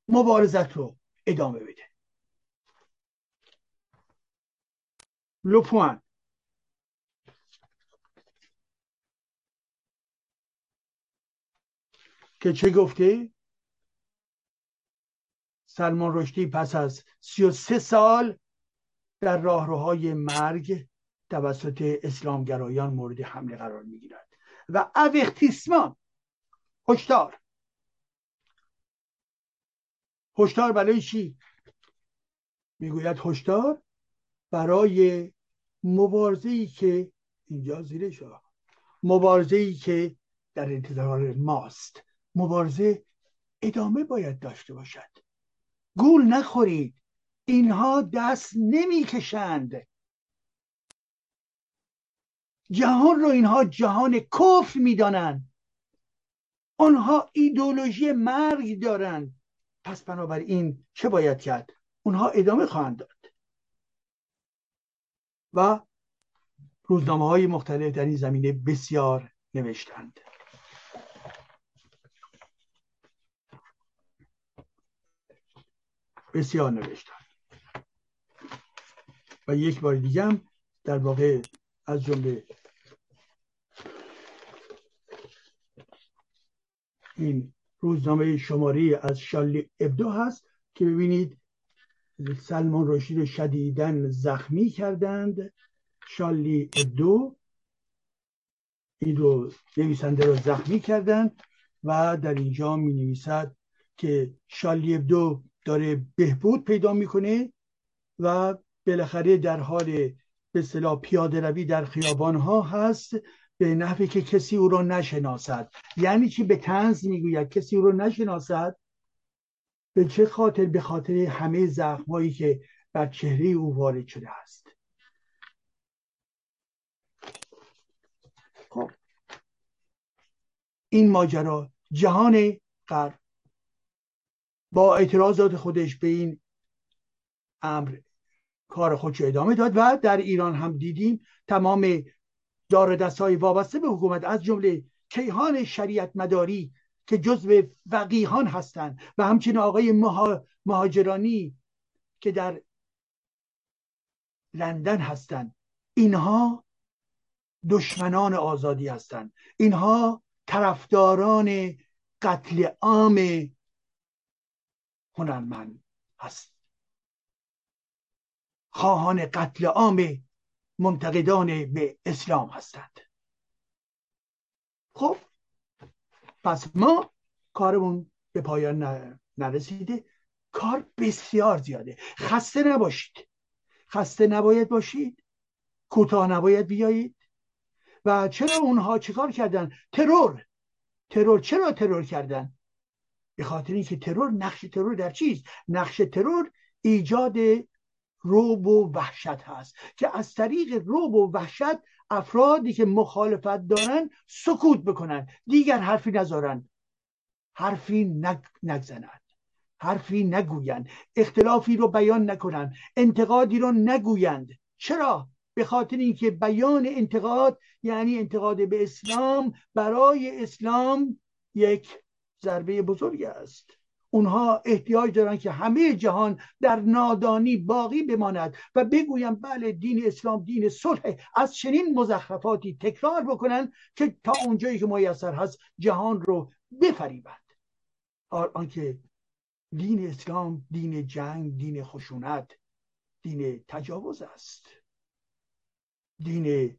مبارزت رو ادامه بده. لپوان که چه گفته سلمان رشدی پس از سی و سه سال در راهروهای مرگ توسط اسلامگرایان مورد حمله قرار می‌گیرد. و اوختیسمان هشدار. هشدار برای چی؟ می‌گوید هشدار برای مبارزه ای که اینجا زیرش مبارزه ای که در انتظار ماست. مبارزه ادامه باید داشته باشد. گول نخورید. اینها دست نمی‌کشند. جهان رو اینها جهان کفر می‌دانند. آنها ایدولوژی مرگ دارند. پس بنابراین چه باید کرد؟ اونها ادامه خواهند داد و روزنامه های مختلف در این زمینه بسیار نوشتند. بسیار نوشتند. و یک بار دیگه هم در واقع از جمله این روزنامه شماره از شالی ابدو هست که ببینید سلمان رشید شدیدن زخمی کردند. شالی ابدو این رو نویسنده رو زخمی کردند و در اینجا می نویسد که شالی ابدو داره بهبود پیدا می‌کنه و بالاخره در حال به صلاح پیاده روی در خیابان ها هست به نحوی که کسی او را نشناسد. یعنی چی؟ به تنز می‌گوید. کسی او را نشناسد به چه خاطر؟ به خاطر همه زخمایی که بر چهره او وارد شده است. خب. این ماجرا جهان غرب با اعتراضات خودش به این امر کار خودش ادامه داد و در ایران هم دیدیم تمام دار دست وابسته به حکومت از جمله کیهان شریعت مداری که جزو وقیهان هستند و همچنین آقای مهاجرانی که در لندن هستند. اینها دشمنان آزادی هستند. اینها طرفداران قتل عام هنرمند هست. خواهان قتل عام منتقدان به اسلام هستند. خب پس ما کارمون به پایان نرسیده. کار بسیار زیاده. خسته نباشید. خسته نباید باشید. کوتاه نباید بیایید. و چرا اونها چیکار کردن؟ ترور. ترور چرا ترور کردن؟ به خاطر اینکه ترور نقش ترور در چیست نقش ترور ایجاد روب و وحشت هست که از طریق روب و وحشت افرادی که مخالفت دارن سکوت بکنن. دیگر حرفی نذارن. حرفی نگ... نگزنند حرفی نگویند اختلافی رو بیان نکنند انتقادی رو نگویند. چرا؟ به خاطر اینکه بیان انتقاد یعنی انتقاد به اسلام برای اسلام یک ضربه بزرگی است. اونها احتیاج دارن که همه جهان در نادانی باقی بماند و بگویم بله دین اسلام دین صلح از چنین مزخرفاتی تکرار بکنن که تا اونجایی که میسر هست جهان رو بفریبند آنکه دین اسلام دین جنگ دین خشونت دین تجاوز است. دین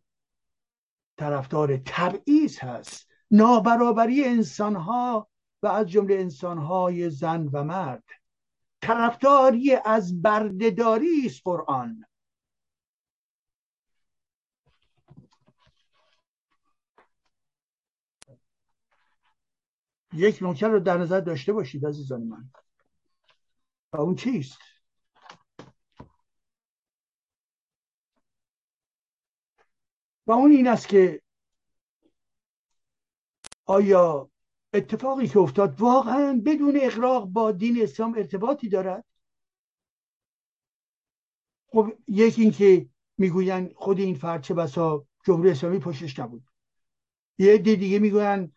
طرفدار تبعیض هست. نابرابری انسانها و از جمله انسانهای زن و مرد. طرفداری از بردهداری است قرآن. یک نکته رو در نظر داشته باشید عزیزان من. و اون چیست؟ و اون این است که آیا اتفاقی که افتاد واقعا بدون اقراق با دین اسلام ارتباطی دارد؟ خب یکی اینکه می‌گوین خود این فرد چه بسا جمهوری اسلامی پشتش نبود. یه عده دیگه می‌گوین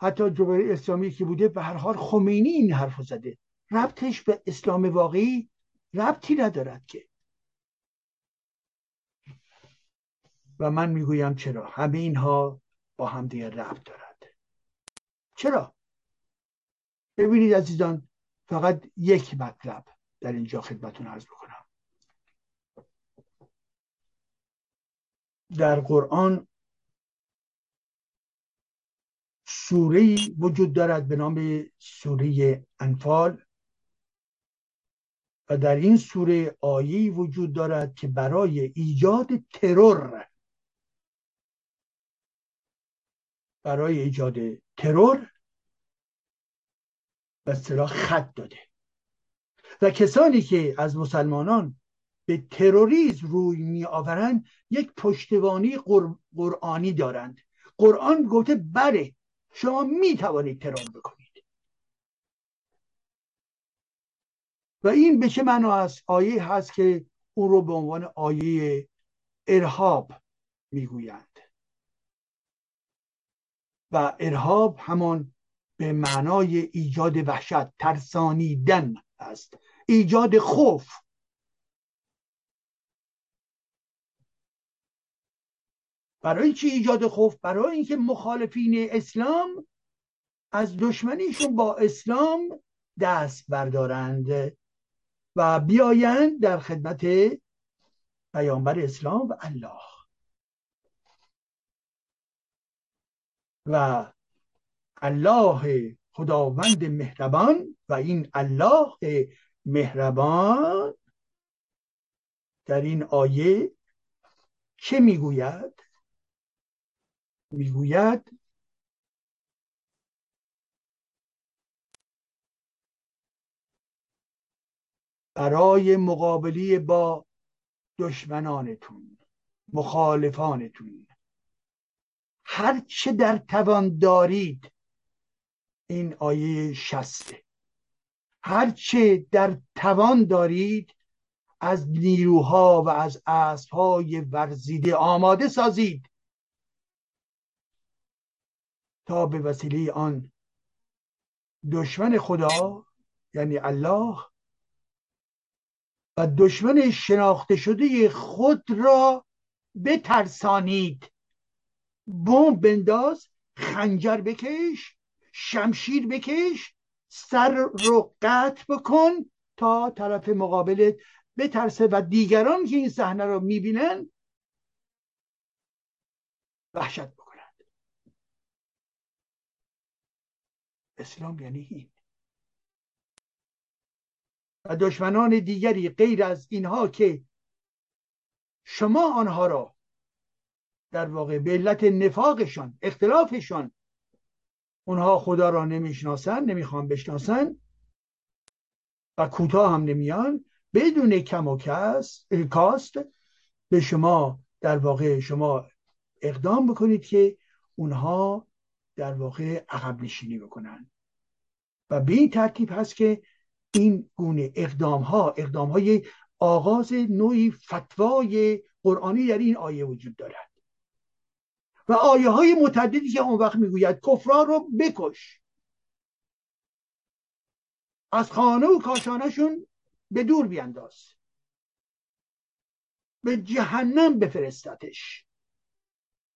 حتی جمهوری اسلامی که بوده به هر حال خمینی این حرف زده. ربطش به اسلام واقعی ربطی ندارد که. و من می‌گویم چرا؟ همه اینها با هم دیگه ربط دارد چرا؟ ببینید عزیزان فقط یک مطلب در اینجا خدمتون عرض بکنم. در قرآن سوره وجود دارد به نام سوره انفال و در این سوره آیه وجود دارد که برای ایجاد ترور برای ایجاد ترور به اصطلاح خط داده. و کسانی که از مسلمانان به تروریسم روی می آورند یک پشتوانی قرآنی دارند. قرآن گفته بله شما می توانید ترور بکنید. و این به چه معنا است؟ آیه هست که او رو به عنوان آیه ارهاب می‌گویند. و ارهاب همان به معنای ایجاد وحشت ترسانیدن است. ایجاد خوف. برای چی ایجاد خوف برای اینکه مخالفین اسلام از دشمنیشون با اسلام دست بردارند و بیایند در خدمت پیامبر اسلام و الله. و الله خداوند مهربان و این الله مهربان در این آیه چه می‌گوید؟ می‌گوید برای مقابلی با دشمنانتون مخالفانتون. هر چه در توان دارید این آیه شسته هر چه در توان دارید از نیروها و از اسبهای ورزیده آماده سازید. تا به وسیله آن دشمن خدا یعنی الله و دشمن شناخته شده خود را بترسانید. بمب بنداز خنجر بکش شمشیر بکش سر رو قطع بکن تا طرف مقابلت بترسه و دیگران که این صحنه رو می‌بینن وحشت بکنند. اسلام یعنی این. و دشمنان دیگری غیر از اینها که شما آنها را در واقع به علت نفاقشان اختلافشان اونها خدا را نمی‌شناسن نمی‌خوان بشناسن و کوتاه هم نمیان. بدون کم و کاست به شما در واقع شما اقدام بکنید که اونها در واقع عقب نشینی بکنن. و به این ترتیب هست که این گونه اقدام ها اقدام های آغاز نوعی فتوای قرآنی در این آیه وجود دارد. و آیه های متعددی که اون وقت می‌گوید کفران رو بکش. از خانه و کاشانشون به دور بیانداز به جهنم بفرستتش.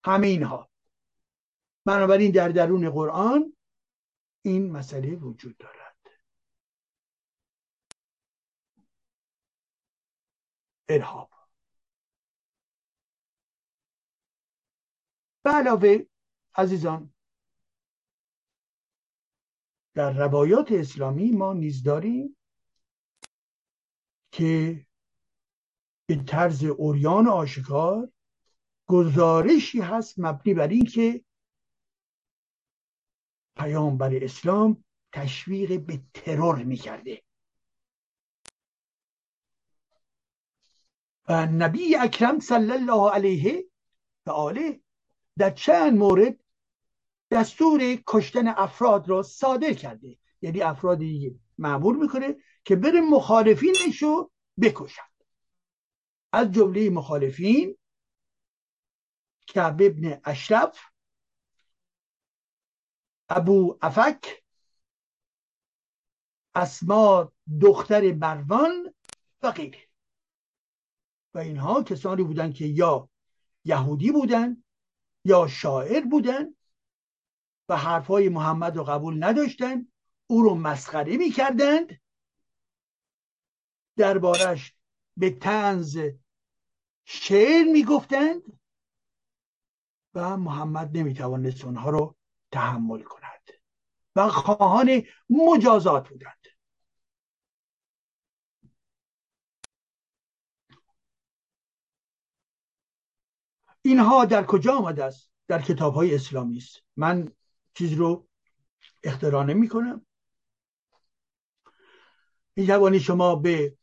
همه اینها. بنابراین در درون قرآن این مسئله وجود دارد. ارهاب. به علاوه عزیزان در روایات اسلامی ما نیز داریم که به طرز اوریان آشکار گزارشی هست مبنی بر اینکه پیامبر اسلام تشویق به ترور می‌کرده. و نبی اکرم صلی الله علیه و آله در چند مورد دستور کشتن افراد را صادر کرده. یعنی افرادی معمول می‌کنه که بره مخالفینش رو بکشند از جمله مخالفین کعب ابن اشرف ابو افک اسما دختر بروان و غیره. و اینها کسانی بودند که یا یهودی بودن یا شاعر بودن و حرفهای محمد رو قبول نداشتند او رو مسخره می‌کردند. دربارش به تنز شعر می‌گفتند و محمد نمی‌توانست اونها رو تحمل کند. و خواهان مجازات بودند. اینها در کجا آمده است؟ در کتاب های اسلامی است. من چیز رو اختراع نمی کنم. می توانی شما به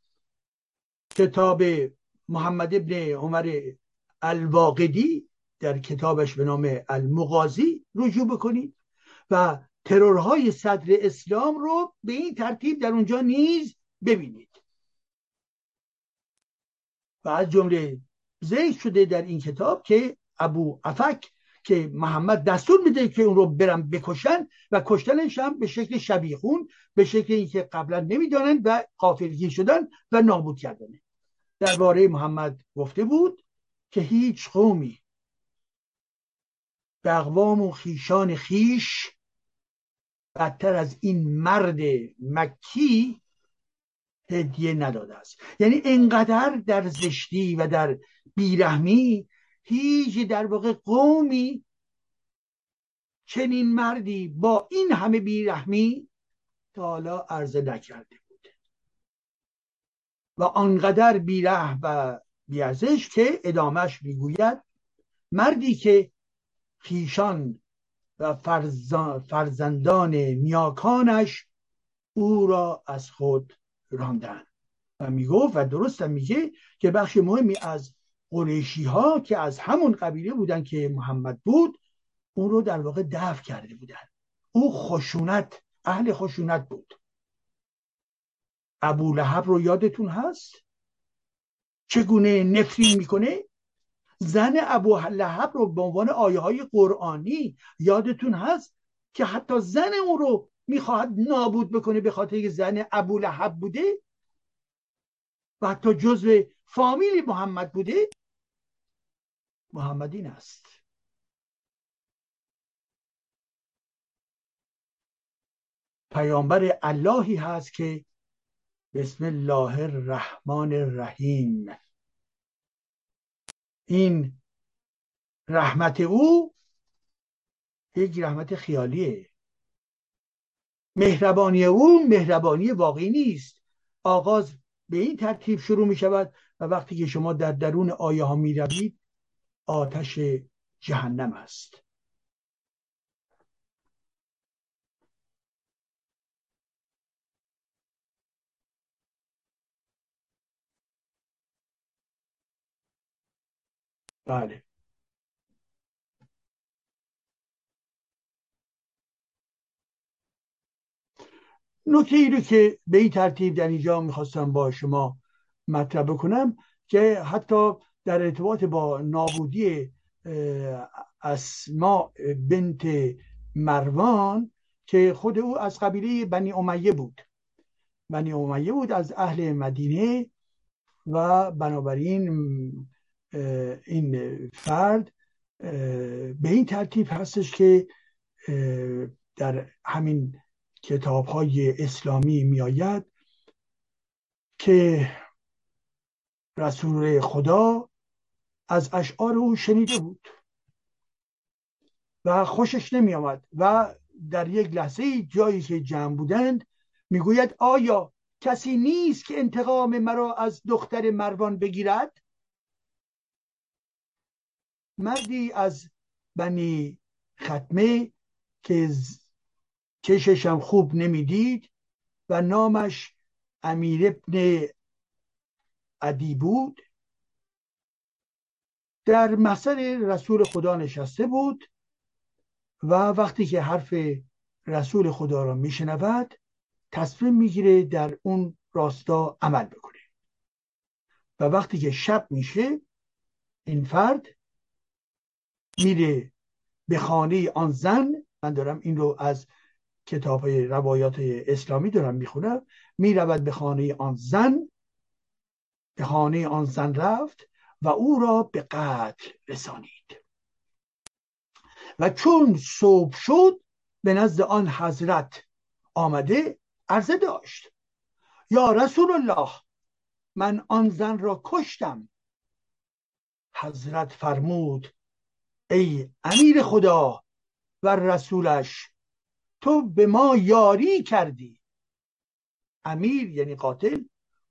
کتاب محمد ابن عمر الواقدی در کتابش به نام المغازی رجوع بکنید و ترورهای صدر اسلام رو به این ترتیب در اونجا نیز ببینید. و از جمله ذکر شده در این کتاب که ابو افک که محمد دستور میده که اون رو برم بکشن و کشتنش هم به شکل شبیخون به شکل اینکه قبلا نمی‌دانند و قافلگیر شدن و نابود کردنه. درباره محمد گفته بود که هیچ قومی به اقوام و خیشان خیش بدتر از این مرد مکی هدیه نداده است. یعنی انقدر در زشتی و در بیرحمی هیچ در واقع قومی چنین مردی با این همه بیرحمی تا حالا عرضه نکرده بود. و آنقدر بیره و بیارزش که ادامش می‌گوید مردی که خیشان و فرزندان نیاکانش او را از خود راندن. و می‌گفت و درست میگه که بخش مهمی از قریشی ها که از همون قبیله بودن که محمد بود اون رو در واقع دفع کرده بودن. او خشونت اهل خشونت بود. ابو لحب رو یادتون هست؟ چگونه نفرین می‌کنه؟ زن ابو لحب رو به عنوان آیه های قرآنی یادتون هست که حتی زن اون رو می‌خواهد نابود بکنه به خاطر زن ابو لحب بوده؟ و حتی جزو فامیل محمد بوده؟ محمدین است. پیامبر اللهی هست که بسم الله الرحمن الرحیم. این رحمت او یک رحمت خیالیه. مهربانی او مهربانی واقعی نیست. آغاز به این ترتیب شروع می شود و وقتی که شما در درون آیه ها می روید آتش جهنم است. بله. نکته ای رو که به این ترتیب در اینجا می‌خواستم با شما مطرح بکنم که حتی در ارتباط با نابودی اسما بنت مروان که خود او از قبیله بنی امیه بود. بنی امیه بود از اهل مدینه و بنابراین این فرد به این ترتیب هستش که در همین کتاب های اسلامی میآید که رسول خدا از اشعار او شنیده بود و خوشش نمی آمد و در یک لحظه جایی که جمع بودند می‌گوید آیا کسی نیست که انتقام مرا از دختر مروان بگیرد؟ مردی از بنی ختمه که چششم خوب نمی‌دید و نامش امیر ابن عدی بود در محضر رسول خدا نشسته بود و وقتی که حرف رسول خدا را میشنود تصمیم می‌گیره در اون راستا عمل بکنه. و وقتی که شب میشه این فرد میره به خانه آن زن من دارم این رو از کتاب روایات اسلامی دارم می‌خونم می‌رود به خانه آن زن به خانه آن زن رفت و او را به قتل رسانید. و چون صبح شد به نزد آن حضرت آمده عرضه داشت. یا رسول الله من آن زن را کشتم. حضرت فرمود ای امیر خدا و رسولش تو به ما یاری کردی. امیر یعنی قاتل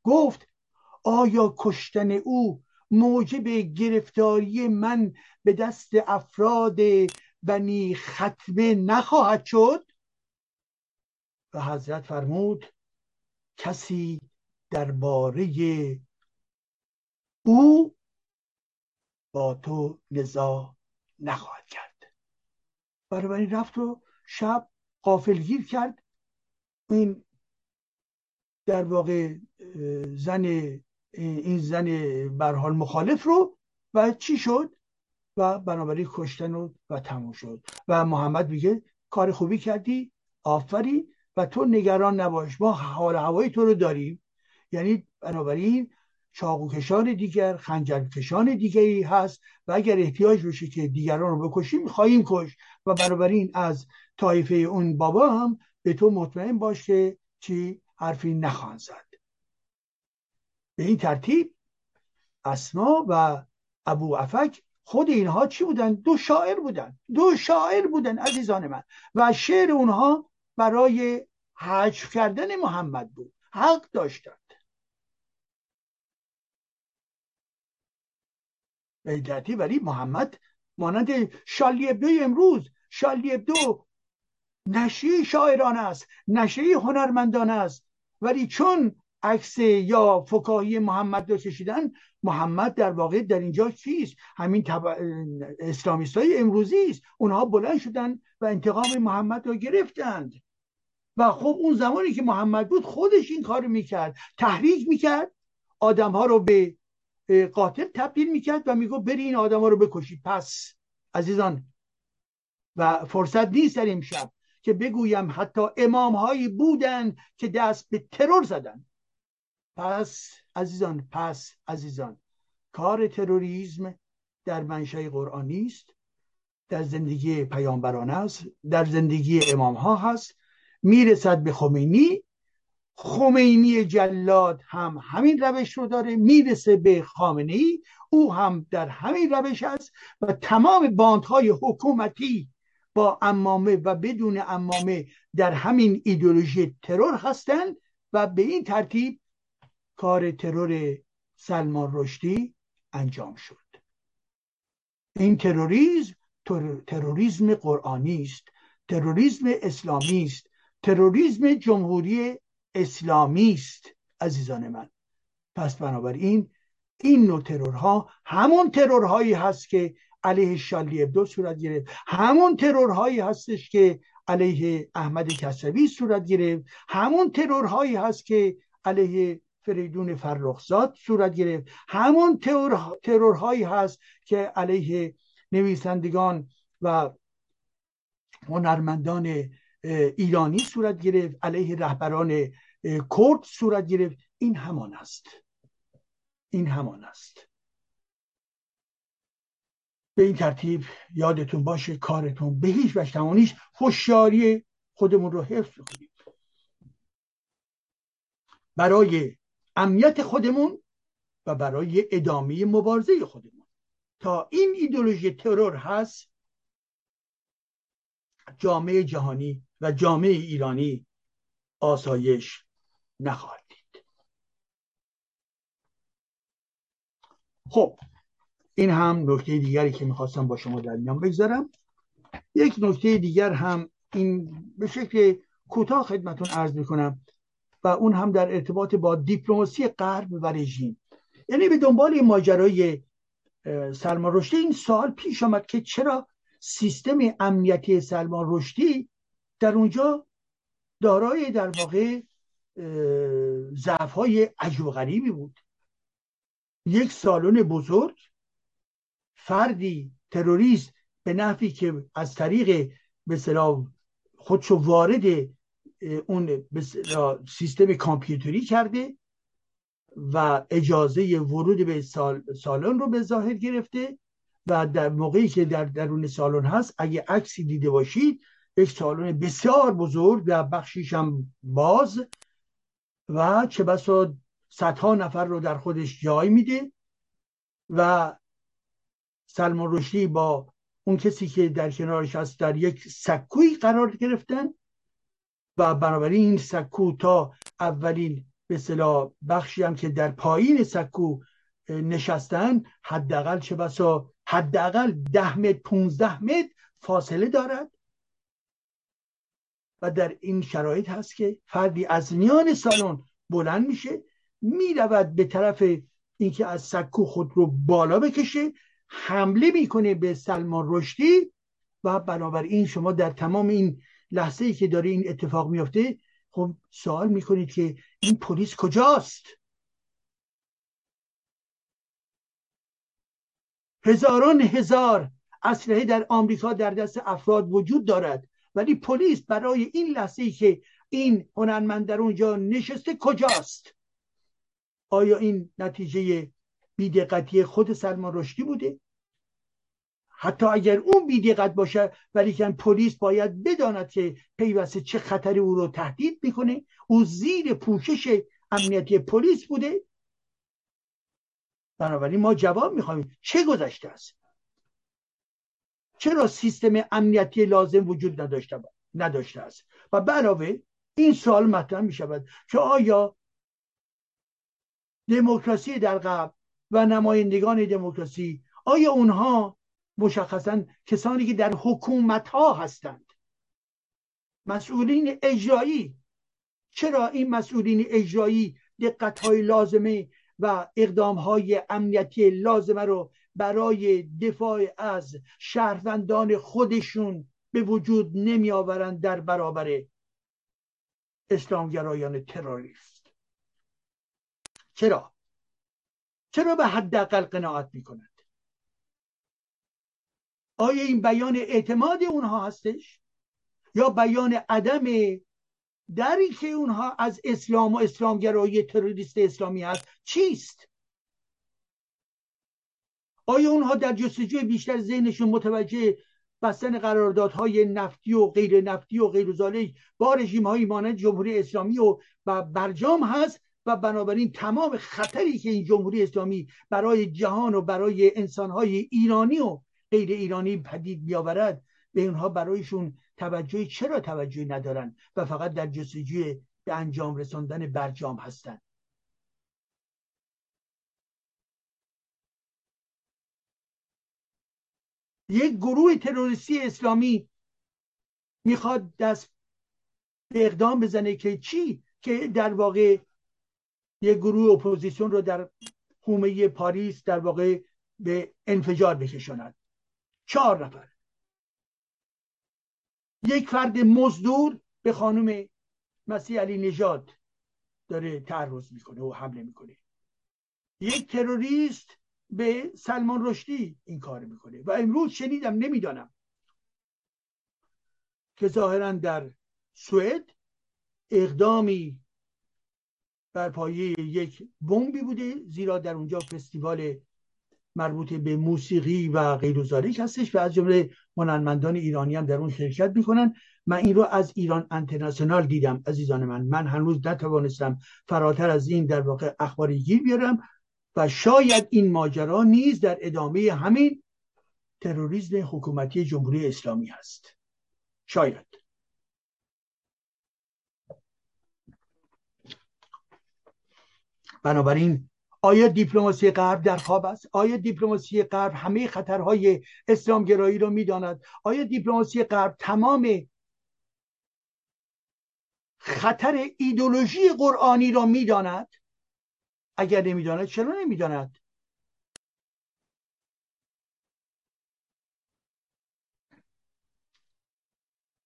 گفت آیا کشتن او موجب گرفتاری من به دست افراد بنی ختمه نخواهد شد؟ و حضرت فرمود کسی درباره او با تو نزا نخواهد کرد. برای رفت و شب قافلگیر کرد. این در واقع زن این زن برحال مخالف رو و چی شد؟ و بنابراین کشتن و, و تموم شد. و محمد میگه کار خوبی کردی آفری و تو نگران نباش. ما حال هوای تو رو داریم. یعنی بنابراین چاقوکشان دیگر خنجرکشان دیگری هست و اگر احتیاج بشه که دیگران رو بکشیم خواهیم کش. و بنابراین از طایفه اون بابا هم به تو مطمئن باش که چی؟ حرفی نخواهند زد. به این ترتیب اسما و ابو افک خود اینها چی بودن؟ دو شاعر بودن. دو شاعر بودن عزیزان من. و شعر اونها برای حجف کردن محمد بود. حق داشتند. به ترتیب ولی محمد مانند شالی ابدو امروز شالی ابدو نشی شاعران است. نشی هنرمندان است. ولی چون عکس یا فکاهی محمد رو کشیدن محمد در واقع در اینجا چیست؟ همین تب... اسلامیست های امروزی است. اونها بلند شدن و انتقام محمد رو گرفتند. و خب اون زمانی که محمد بود خودش این کار می‌کرد. تحریک می‌کرد. آدم ها رو به قاتل تبدیل می‌کرد و میگو بری این آدم ها رو بکشید. پس عزیزان و فرصت نیست در امشب که بگویم حتی امام هایی بودن که دست به ترور زدن پس عزیزان پس عزیزان کار تروریسم در منشأ قرآنی است در زندگی پیامبران است در زندگی امام ها هست می‌رسد به خمینی خمینی جلاد هم همین روش رو داره می‌رسه به خامنه ای او هم در همین روش است و تمام باندهای حکومتی با امامه و بدون امامه در همین ایدولوژی ترور هستند و به این ترتیب کار ترور سلمان رشدی انجام شد. این تروریسم تروریسم قرآنی است تروریسم اسلامی است تروریسم جمهوری اسلامی است عزیزان من. پس بنابراین این نوع ترورها همون ترورهایی هست که علیه شالی ابدو صورت گرفت همون ترورهایی هستش که علیه احمد کسوی صورت گرفت همون ترورهایی هست که علیه فریدون فرخزاد صورت گرفت. همون ترور، ترورهایی هست که علیه نویسندگان و هنرمندان ایرانی صورت گرفت علیه رهبران کرد صورت گرفت. این همان است. این همان است. به این ترتیب یادتون باشه کارتون به هیچ وجه تمانیش خوشیاری خودمون رو حفظ کنیم. برای امنیت خودمون و برای ادامه مبارزه خودمون. تا این ایدولوژی ترور هست جامعه جهانی و جامعه ایرانی آسایش نخواهد دید. خب این هم نکته دیگری که می‌خواستم با شما در میان بگذارم. یک نکته دیگر هم این به شکل کوتاه خدمتون عرض می‌کنم. و اون هم در ارتباط با دیپلماسی غرب و رژیم. یعنی به دنبال ماجرای سلمان رشدی این سال پیش آمد که چرا سیستم امنیتی سلمان رشدی در اونجا دارای در واقع ضعف های عجب غریبی بود. یک سالن بزرگ فردی تروریست به نحوی که از طریق مثلا خودشو وارد اون سیستم کامپیوتری کرده و اجازه ورود به سالن رو به ظاهر گرفته و در موقعی که در درون سالن هست اگه عکسی دیده باشید یک سالن بسیار بزرگ و بخشیش هم باز و چه بسا صدها نفر رو در خودش جای میده و سلمان رشدی با اون کسی که در کنارش هست در یک سکوی قرار گرفتن و بنابراین این سکو تا اولین به صلاح بخشی هم که در پایین سکو نشستن حداقل چه بسا حداقل ده متر 15 متر فاصله دارد. و در این شرایط هست که فردی از میان سالن بلند میشه می‌رود به طرف اینکه از سکو خود رو بالا بکشه حمله می‌کنه به سلمان رشدی و بنابراین شما در تمام این لحظه ای که داره این اتفاق میافته خب سوال می‌کنید که این پلیس کجاست؟ هزاران هزار اسلحه در آمریکا در دست افراد وجود دارد ولی پلیس برای این لحظه ای که این هنرمند در اونجا نشسته کجاست؟ آیا این نتیجه بیدقتی خود سلمان رشدی بوده؟ حتی اگر اون بیدقت باشه ولی که پلیس باید بداند که پیوسته چه خطری او رو تهدید می‌کنه. او زیر پوشش امنیتی پلیس بوده. بنابراین ما جواب می‌خوایم چه گذشته است؟ چرا سیستم امنیتی لازم وجود نداشته نداشته است؟ و علاوه این سوال مطرح می شود که آیا دموکراسی در قبل و نمایندگان دموکراسی آیا اونها مشخصا کسانی که در حکومت ها هستند. مسئولین اجرایی. چرا این مسئولین اجرایی دقت های لازمه و اقدام های امنیتی لازمه رو برای دفاع از شهروندان خودشون به وجود نمی آورند در برابر اسلامگرایان تروریست؟ چرا؟ چرا به حداقل قناعت می‌کنند آیا این بیان اعتماد اونها هستش؟ یا بیان عدم دری که اونها از اسلام و اسلامگرایی تروریست اسلامی هست چیست؟ آیا اونها در جستجوی بیشتر ذهنشون متوجه بستن قراردادهای نفتی و غیر نفتی و غیر زاله با رژیم های مانند جمهوری اسلامی و برجام هست و بنابراین تمام خطری که این جمهوری اسلامی برای جهان و برای انسانهای ایرانی و غیر ایرانی پدید بیاورد به اونها برایشون توجهی چرا توجهی ندارن و فقط در جستجوی به انجام رساندن برجام هستند یک گروه تروریستی اسلامی می‌خواد دست به اقدام بزنه که چی؟ که در واقع یک گروه اپوزیسیون رو در حومه پاریس در واقع به انفجار بکشاند. چهار نفر. یک فرد مزدور به خانم مسیح علی نژاد داره تعرض می‌کنه و حمله می‌کنه. یک تروریست به سلمان رشدی این کار می‌کنه و امروز شنیدم نمی‌دانم. که ظاهرا در سوئد اقدامی بر پایه یک بمبی بوده زیرا در اونجا فستیوال مربوط به موسیقی و غیر هستش و از جمله هنرمندان ایرانی هم در اون شرکت می‌کنن. من این رو از ایران انترناسیونال دیدم. عزیزان من من هنوز نتوانستم فراتر از این در واقع اخباری گیر بیارم و شاید این ماجرا نیز در ادامه همین تروریسم حکومتی جمهوری اسلامی هست. شاید. بنابراین آیا دیپلماسی غرب در خواب است؟ آیا دیپلماسی غرب همه خطرهای اسلامگرایی را می‌داند؟ آیا دیپلماسی غرب تمام خطر ایدولوژی قرآنی را می‌داند؟ اگر نمی‌داند چرا نمی‌داند؟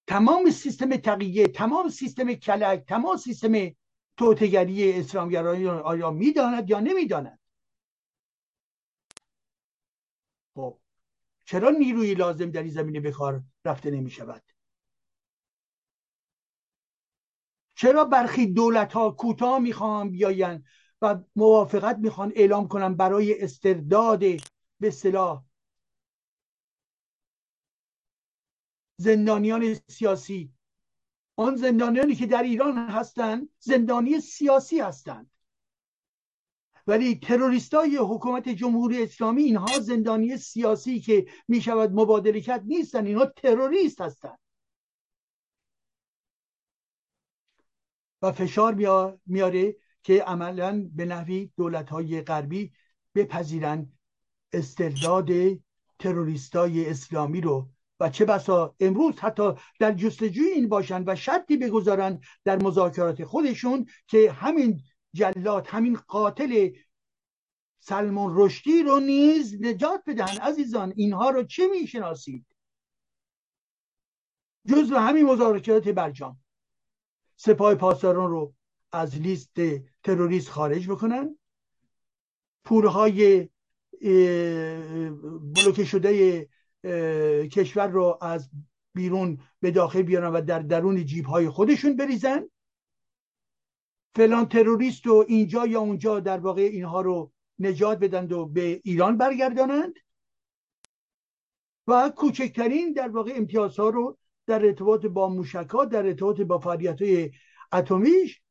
تمام سیستم تقیه تمام سیستم کلک تمام سیستم توتگری اسلامگرایی آیا می‌داند یا نمی‌داند؟ خب چرا نیروی لازم در این زمینه به کار رفته نمی شود چرا برخی دولت ها کوتاه می‌خوان بیاین و موافقت می‌خوان اعلام کنن برای استرداد به صلاح زندانیان سیاسی آن زندانیانی که در ایران هستند زندانی سیاسی هستند. ولی تروریست های حکومت جمهوری اسلامی اینها زندانی سیاسی که می شود مبادله کرد نیستن اینها تروریست هستند. و فشار میاره که عملا به نحوی دولت های غربی بپذیرن استرداد تروریستای اسلامی رو. و چه بسا امروز حتی در جستجوی این باشند و شرطی بگذارن در مذاکرات خودشون که همین جلات همین قاتل سلمان رشدی رو نیز نجات بدهن. عزیزان اینها رو چه می‌شناسید؟ جزو همین مذاکرات برجام. سپاه پاسداران رو از لیست تروریست خارج بکنن. پولهای بلوکه شده کشور رو از بیرون به داخل بیارن و در درون جیب های خودشون بریزن. فلان تروریست و اینجا یا اونجا در واقع اینها رو نجات بدند و به ایران برگردانند. و کوچکترین در واقع امتیازها رو در ارتباط با موشک ها در ارتباط با فعالیت های اتمیش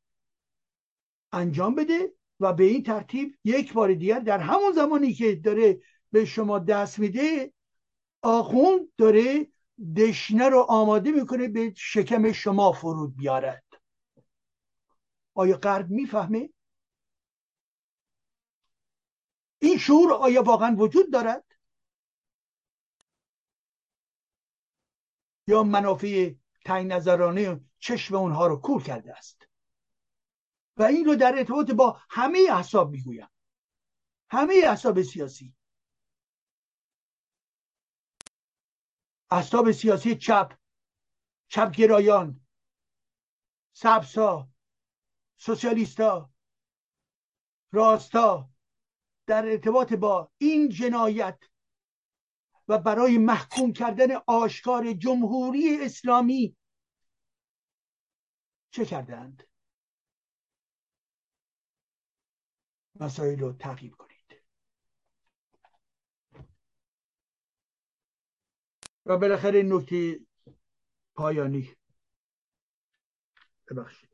انجام بده و به این ترتیب یک بار دیگر در همون زمانی که داره به شما دست میده آخوند داره دشنه رو آماده می‌کنه به شکم شما فرود بیارد. آیا غرب می‌فهمه؟ این شعور آیا واقعا وجود دارد؟ یا منافع تنگ نظرانه چشم اونها رو کور کرده است؟ و این رو در ارتباط با همه احساب می‌گویم. همه احساب سیاسی. احساب سیاسی چپ چپگرایان سبسا سوسیالیستا راستا در ارتباط با این جنایت و برای محکوم کردن آشکار جمهوری اسلامی چه کردند؟ مسائل رو تغییر کنید و بالاخره نکته پایانی. ببخشید.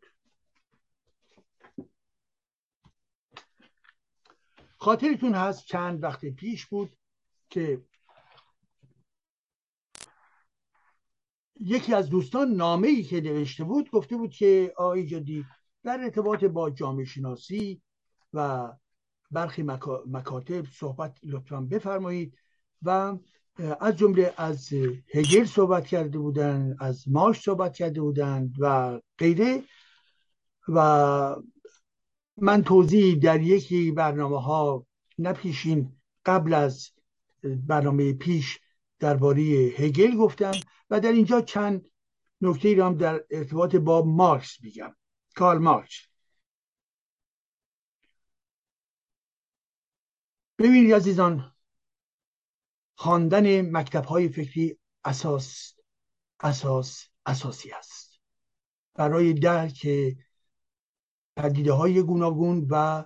خاطرتون هست چند وقت پیش بود که یکی از دوستان نامه ای که نوشته بود گفته بود که آقای جدی در ارتباط با جامعه شناسی و برخی مکاتب صحبت لطفا بفرمایید و از جمله از هگل صحبت کرده بودند از ماش صحبت کرده بودند و غیره. و من توضیح در یکی برنامه ها نپیشین قبل از برنامه پیش درباره هگل گفتم و در اینجا چند نکته ای هم در ارتباط با مارکس میگم. کارل مارکس. ببینید عزیزان خواندن مکتب های فکری اساس اساس اساسی است. برای درک پدیده های گوناگون و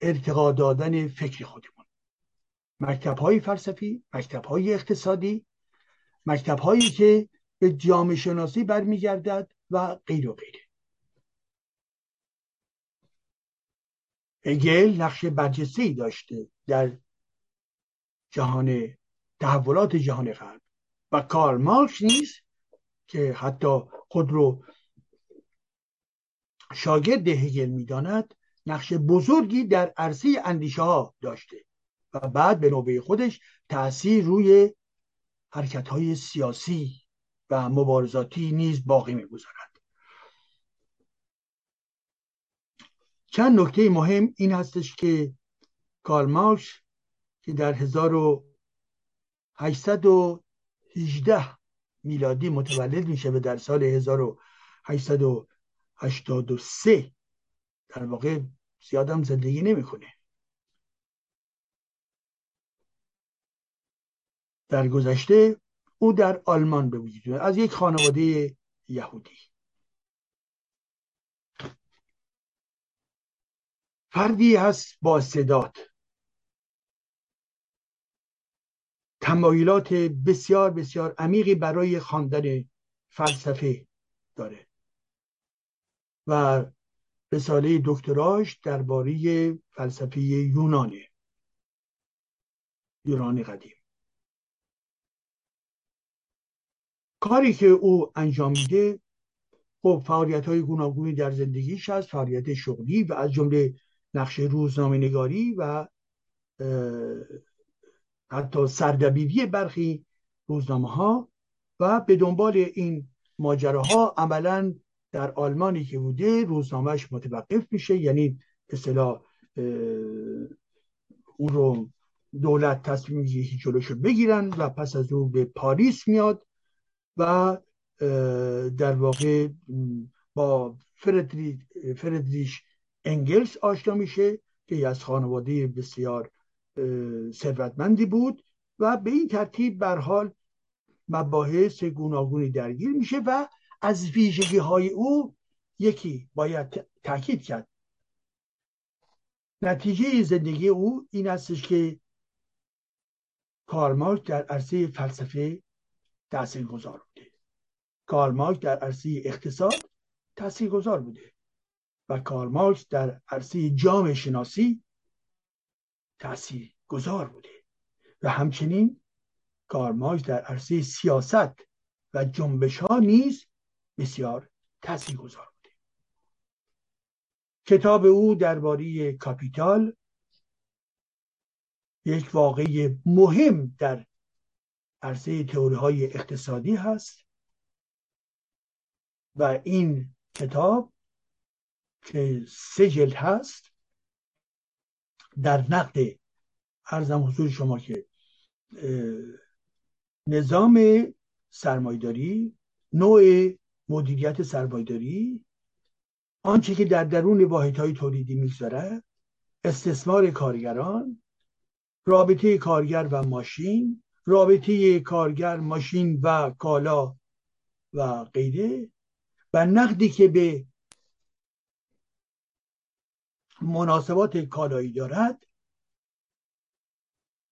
ارتقا دادن فکر خودمون. مکتب های فلسفی مکتب های اقتصادی مکتب هایی که به جامعه شناسی برمیگردد و غیر و غیره. اگل نقش برجسته داشته در جهان تحولات جهان غرب. و کارل مارکس نیز که حتی خود رو شاگرد هگل می‌داند نقش بزرگی در عرصه اندیشه ها داشته و بعد به نوبه خودش تاثیر روی حرکت های سیاسی و مبارزاتی نیز باقی می‌گذارد. چند نکته مهم این هستش که کارل که در 1818 میلادی متولد میشه و در سال 1883 در واقع زیادم زندگی نمی‌کنه. در گذشته او در آلمان به وجود از یک خانواده یهودی. فردی هست با صدات. تمایلات بسیار بسیار عمیقی برای خواندن فلسفه داره. و رساله دکتراش درباره فلسفه یونانه یونان قدیم. کاری که او انجام میده خب فعالیت های گوناگونی در زندگیش هست فعالیت شغلی و از جمله نقش روزنامه نگاری و حتی سردبیری برخی روزنامه ها و به دنبال این ماجراها عملا در آلمانی که بوده روزنامهش متوقف میشه یعنی اصطلاح اون رو دولت تصمیم می‌گیره جلوشو بگیرن و پس از او به پاریس میاد و در واقع با فردریش انگلس آشنا میشه که از خانواده بسیار ثروتمندی بود و به این ترتیب بر حال مباحث گوناگونی درگیر میشه و از ویژگی های او یکی باید تاکید کرد. نتیجه زندگی او این استش که کارمارک در عرصه فلسفه تأثیر گذار بوده کارمارک در عرصه اقتصاد تأثیر گذار بوده و کارمارکس در عرصه جامعه شناسی تأثیر گذار بوده. و همچنین کارمارکس در عرصه سیاست و جنبش ها نیز بسیار تأثیر گذار بوده. کتاب او درباره کاپیتال یک واقعی مهم در عرصه تئوری های اقتصادی هست و این کتاب که سه جلد هست در نقد ارزم حضور شما که نظام سرمایداری نوع مدیریت سرمایداری آنچه که در درون واحدهای تولیدی می‌گذارد استثمار کارگران رابطه کارگر و ماشین رابطه کارگر ماشین و کالا و غیره و نقدی که به مناسبات کالایی دارد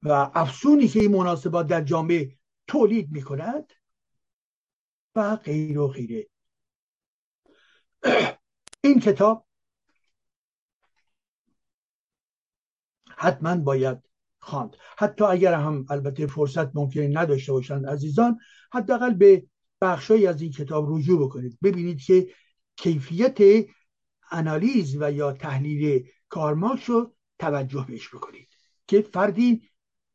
و افسونی که این مناسبات در جامعه تولید می کند و غیر و غیره. این کتاب حتما باید خواند. حتی اگر هم البته فرصت ممکن نداشته باشند عزیزان حداقل به بخشهایی از این کتاب رجوع بکنید. ببینید که کیفیت انالیز و یا تحلیل کارماکس رو توجه بهش بکنید که فردی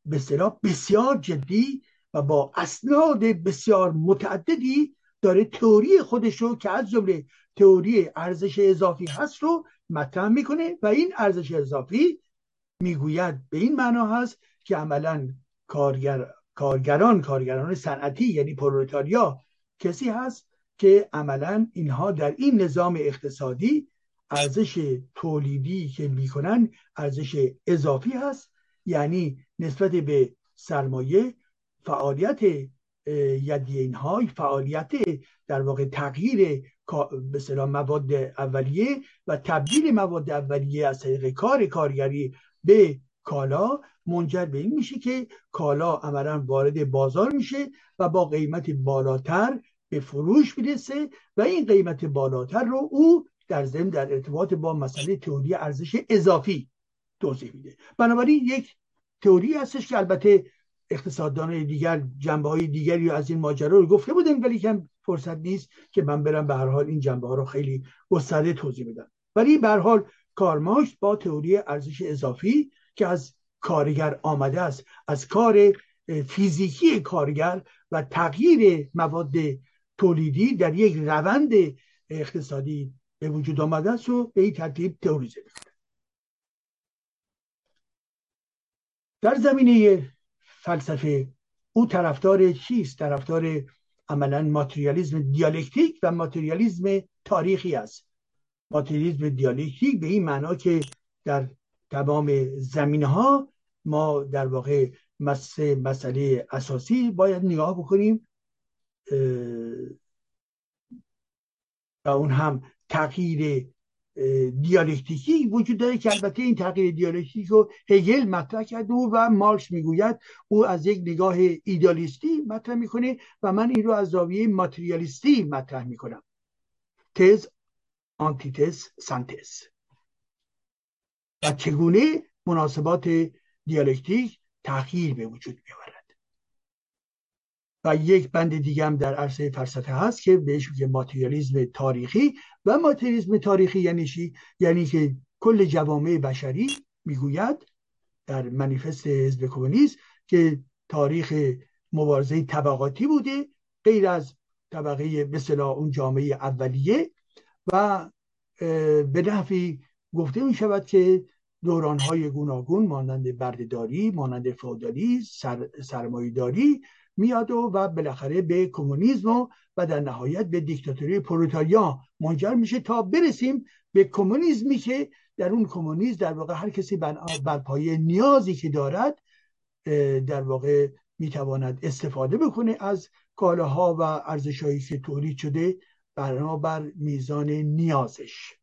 به بسیار جدی و با اسناد بسیار متعددی داره تئوری خودش رو که از جمله تئوری ارزش اضافی هست رو مطرح می‌کنه و این ارزش اضافی می‌گوید. به این معنا هست که عملا کارگر کارگران کارگران صنعتی یعنی پرولتاریا کسی هست که عملا اینها در این نظام اقتصادی ارزش تولیدی که می‌کنن ارزش اضافی هست. یعنی نسبت به سرمایه فعالیت یدی اینها فعالیت در واقع تغییر به مواد اولیه و تبدیل مواد اولیه از طریق کار کارگری به کالا منجر به این میشه که کالا عملا وارد بازار میشه و با قیمت بالاتر به فروش می‌رسه و این قیمت بالاتر رو او در ضمن در ارتباط با مسئله تئوری ارزش اضافی توضیح میده. بنابراین یک تئوری هستش که البته اقتصاددان دیگر جنبه های دیگری از این ماجرا رو گفته بودن ولی که فرصت نیست که من برم به هر حال این جنبه ها رو خیلی گسترده توضیح بدم. ولی به هر حال کارماش با تئوری ارزش اضافی که از کارگر آمده است از کار فیزیکی کارگر و تغییر مواد تولیدی در یک روند اقتصادی به وجود آمده است و به این ترتیب تئوریزه می‌کنه در زمینه فلسفه او طرفدار چیست؟ طرفدار عملا ماتریالیزم دیالکتیک و ماتریالیزم تاریخی است. ماتریالیزم دیالکتیک به این معنا که در تمام زمینه ها ما در واقع مسئله اساسی باید نگاه بکنیم و اون هم تغییر دیالکتیکی وجود داره که البته این تغییر دیالکتیک رو هگل مطرح کرده و مارکس می‌گوید او از یک نگاه ایدالیستی مطرح می‌کنه و من این رو از زاویه ماتریالیستی مطرح می‌کنم. تز آنتیتز سنتز. و چگونه مناسبات دیالکتیک تغییر به وجود میآورد؟ و یک بند دیگه هم در عرصه فلسفه هست که بهش میگه ماتریالیزم تاریخی. و ماتریالیزم تاریخی یعنی چی؟ یعنی که کل جوامع بشری می‌گوید در منیفست حزب کمونیست که تاریخ مبارزه طبقاتی بوده غیر از طبقه مثلا اون جامعه اولیه. و به نحوی گفته می شود که دوران های گوناگون مانند بردهداری مانند فودالی سر، سرمایهداری میاد و, و بالاخره به کمونیسم و, در نهایت به دیکتاتوری پروتاریا منجر میشه تا برسیم به کمونیسمی که در اون کمونیسم در واقع هر کسی بر پایه نیازی که دارد در واقع می‌تواند استفاده بکنه از کالاها و ارزشهایی که تولید شده بنابر میزان نیازش.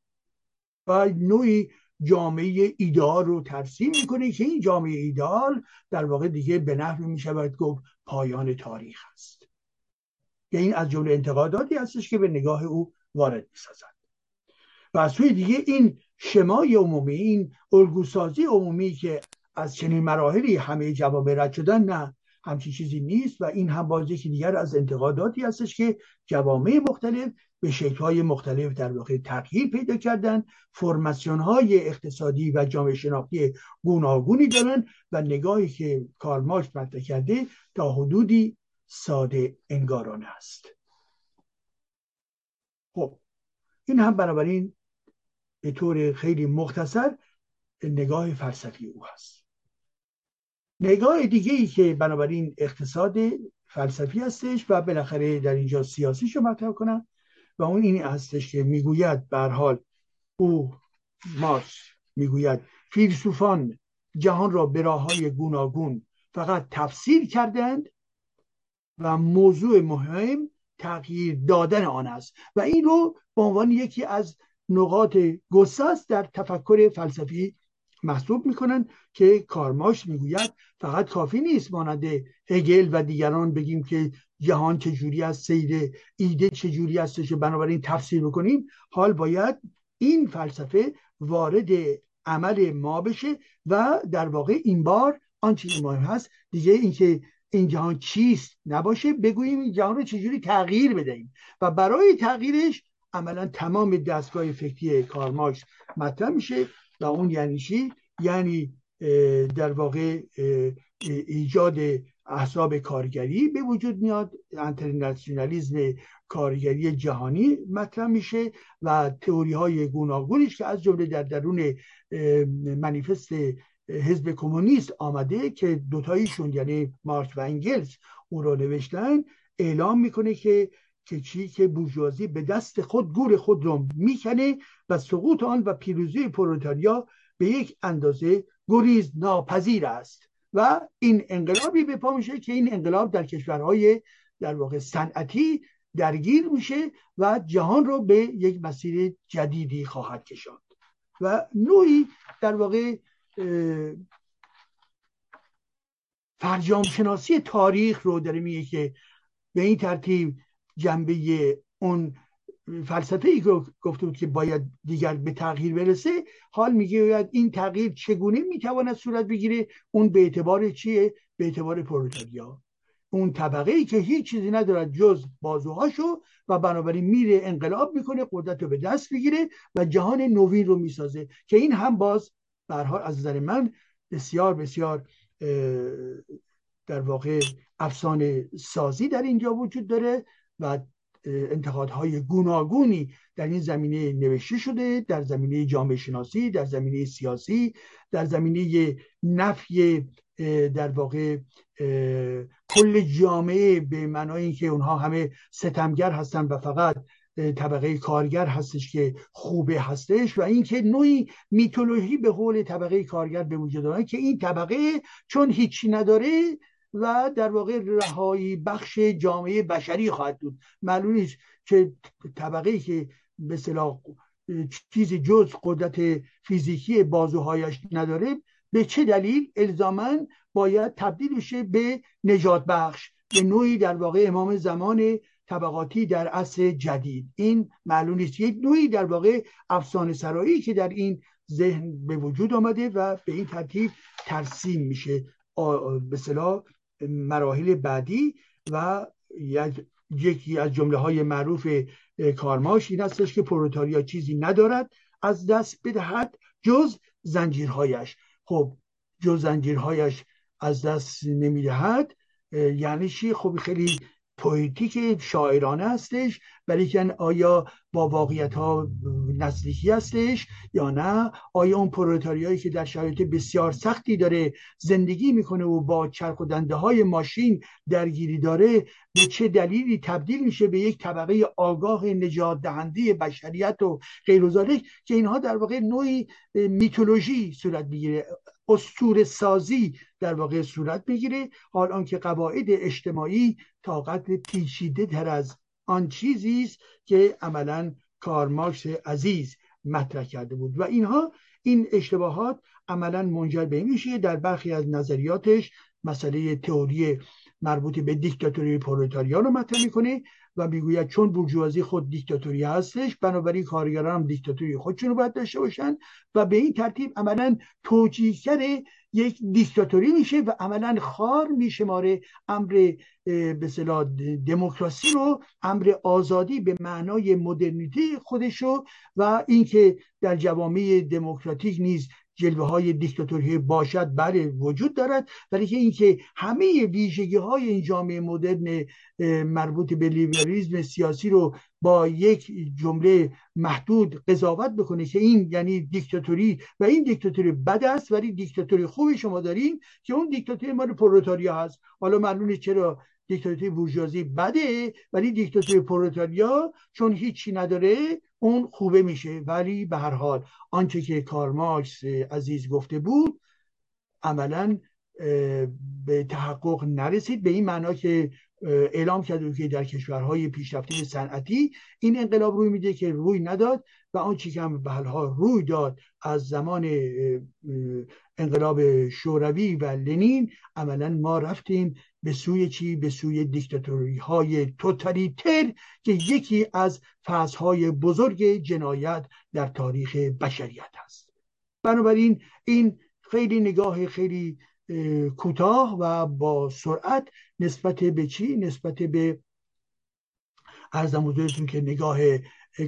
و نوعی جامعه ایدال رو ترسیم می‌کنه که این جامعه ایدال در واقع دیگه به نحوی می‌شود گفت پایان تاریخ است. یعنی این از جمله انتقاداتی هستش که به نگاه او وارد می‌سازد. و از سوی دیگه این شمای عمومی این الگوسازی عمومی که از چنین مراحلی همه جواب رد شدن نه همچین چیزی نیست و این هم باز یکی دیگر از انتقاداتی هستش که جوامع مختلف به شکلهای مختلف در واقع تغییر پیدا کردن فرماسیون های اقتصادی و جامعه شناختی گوناگونی دارن و نگاهی که کارماش مطرح کرده تا حدودی ساده انگارانه است. خب این هم بنابراین به طور خیلی مختصر نگاه فلسفی او هست. نگاه دیگه ای که بنابراین اقتصاد فلسفی هستش و بالاخره در اینجا سیاسی شو مطرح کنم و اون این هستش که می‌گوید بر حال او مارس می‌گوید فیلسوفان جهان را به راه های گوناگون فقط تفسیر کردند و موضوع مهم تغییر دادن آن است و این رو به عنوان یکی از نقاط گسست در تفکر فلسفی محسوب می‌کنن که کارماش می‌گوید فقط کافی نیست مانند هگل و دیگران بگیم که جهان چجوری است سیر ایده چجوری هستش بنابراین تفسیر بکنیم. حال باید این فلسفه وارد عمل ما بشه و در واقع این بار آنچه که مهم هست دیگه اینکه این جهان چیست نباشه بگوییم این جهان رو چجوری تغییر بدهیم. و برای تغییرش عملا تمام دستگاه فکری کارماکس مطرح میشه. و اون یعنی چی؟ یعنی در واقع ایجاد احزاب کارگری به وجود میاد. انترناسیونالیزم کارگری جهانی مطرح میشه و تئوری های گوناگونیش که از جمله در درون منیفست حزب کمونیست آمده که دوتاییشون یعنی مارکس و انگلز اون رو نوشتن اعلام می‌کنه که که چی که بورژوازی به دست خود گور خود رو می‌کنه و سقوط آن و پیروزی پرولتاریا به یک اندازه گریز ناپذیر است. و این انقلابی به پا میشه که این انقلاب در کشورهای در واقع صنعتی درگیر میشه و جهان رو به یک مسیر جدیدی خواهد کشاند. و نوعی در واقع فرجام شناسی تاریخ رو داره میگه که به این ترتیب جنبه اون فلسفه ای که گفته بود که باید دیگر به تغییر برسه حال میگه این تغییر چگونه می‌تواند صورت بگیره؟ اون به اعتبار چیه؟ به اعتبار پرولتاریا اون طبقه ای که هیچ چیزی ندارد جز بازوهاشو و بنابراین میره انقلاب می‌کنه قدرت رو به دست بگیره و جهان نوین رو می‌سازه. که این هم باز برها از نظر من بسیار بسیار در واقع افسانه سازی در اینجا وجود داره. و انتقادهای گوناگونی در این زمینه نوشته شده در زمینه جامعه شناسی در زمینه سیاسی در زمینه نفی در واقع کل جامعه به معنای اینکه اونها همه ستمگر هستن و فقط طبقه کارگر هستش که خوبه هستش و اینکه نوعی میتولوژی به قول طبقه کارگر به وجود آمده که این طبقه چون هیچی نداره و در واقع رهایی بخش جامعه بشری خواهد بود. معلوم نیست که طبقه که به صلاح چیزی جز قدرت فیزیکی بازوهایش نداره به چه دلیل؟ الزاما باید تبدیل بشه به نجات بخش به نوعی در واقع امام زمان طبقاتی در عصر جدید. این معلوم نیست. یک نوعی در واقع افسانه سرایی که در این ذهن به وجود آمده و به این ترتیب ترسیم میشه به صلاح مراحل بعدی و یکی از جمله های معروف کارماش این هستش که پروتاریا چیزی ندارد از دست بدهد جز زنجیرهایش. خب جز زنجیرهایش از دست نمی‌دهد یعنی چی؟ خب خیلی پویتیک شاعرانه هستش ولی آیا با واقعیت ها نزدیکی هستش یا نه؟ آیا اون پرولتاریایی که در شرایط بسیار سختی داره زندگی می‌کنه و با چرخ و دنده های ماشین درگیری داره به چه دلیلی تبدیل میشه به یک طبقه آگاه نجات دهنده بشریت و غیر که اینها در واقع نوعی میتولوژی صورت می‌گیره؟ استور سازی در واقع صورت بگیره حال آنکه قواعد اجتماعی طاقت پیچیده تر از آن چیزی است که عملا کارماکس عزیز مطرح کرده بود. و اینها این اشتباهات عملا منجر به میشه در برخی از نظریاتش مسئله تئوری مربوط به دیکتاتوری پرولتاریا رو مطرح می‌کنه. و می‌گوید چون بورژوازی خود دیکتاتوری هستش بنابراین کارگران هم دیکتاتوری خودشون رو باید داشته باشن و به این ترتیب عملا توجیهگر یک دیکتاتوری میشه و عملا خار میشماره امر به دموکراسی رو امر آزادی به معنای مدرنیته خودشو و اینکه در جوامع دموکراتیک نیز جلوه های دیکتاتوری باشد بله وجود دارد. ولی که اینکه همه ویژگی های این جامعه مدرن مربوط به لیبرالیسم سیاسی رو با یک جمله محدود قضاوت بکنه که این یعنی دیکتاتوری و این دیکتاتوری بد است ولی دیکتاتوری خوبی شما داریم که اون دیکتاتوری مال پرولتاریا هست. حالا معلومه چرا دیکتاتوری بورژوازی بده ولی دیکتاتوری پرولتاریا چون هیچی نداره اون خوبه میشه. ولی به هر حال آنچه که کارماکس عزیز گفته بود عملا به تحقق نرسید. به این معنا که اعلام کرده که در کشورهای پیشرفته صنعتی این انقلاب روی میده که روی نداد و آنچه که هم به روی داد از زمان انقلاب شوروی و لنین عملا ما رفتیم به سوی چی؟ به سوی دیکتاتوری های توتالیتر که یکی از فازهای بزرگ جنایت در تاریخ بشریت هست بنابراین این خیلی نگاه خیلی کوتاه و با سرعت نسبت به چی؟ نسبت به ارزم حضورتون که نگاه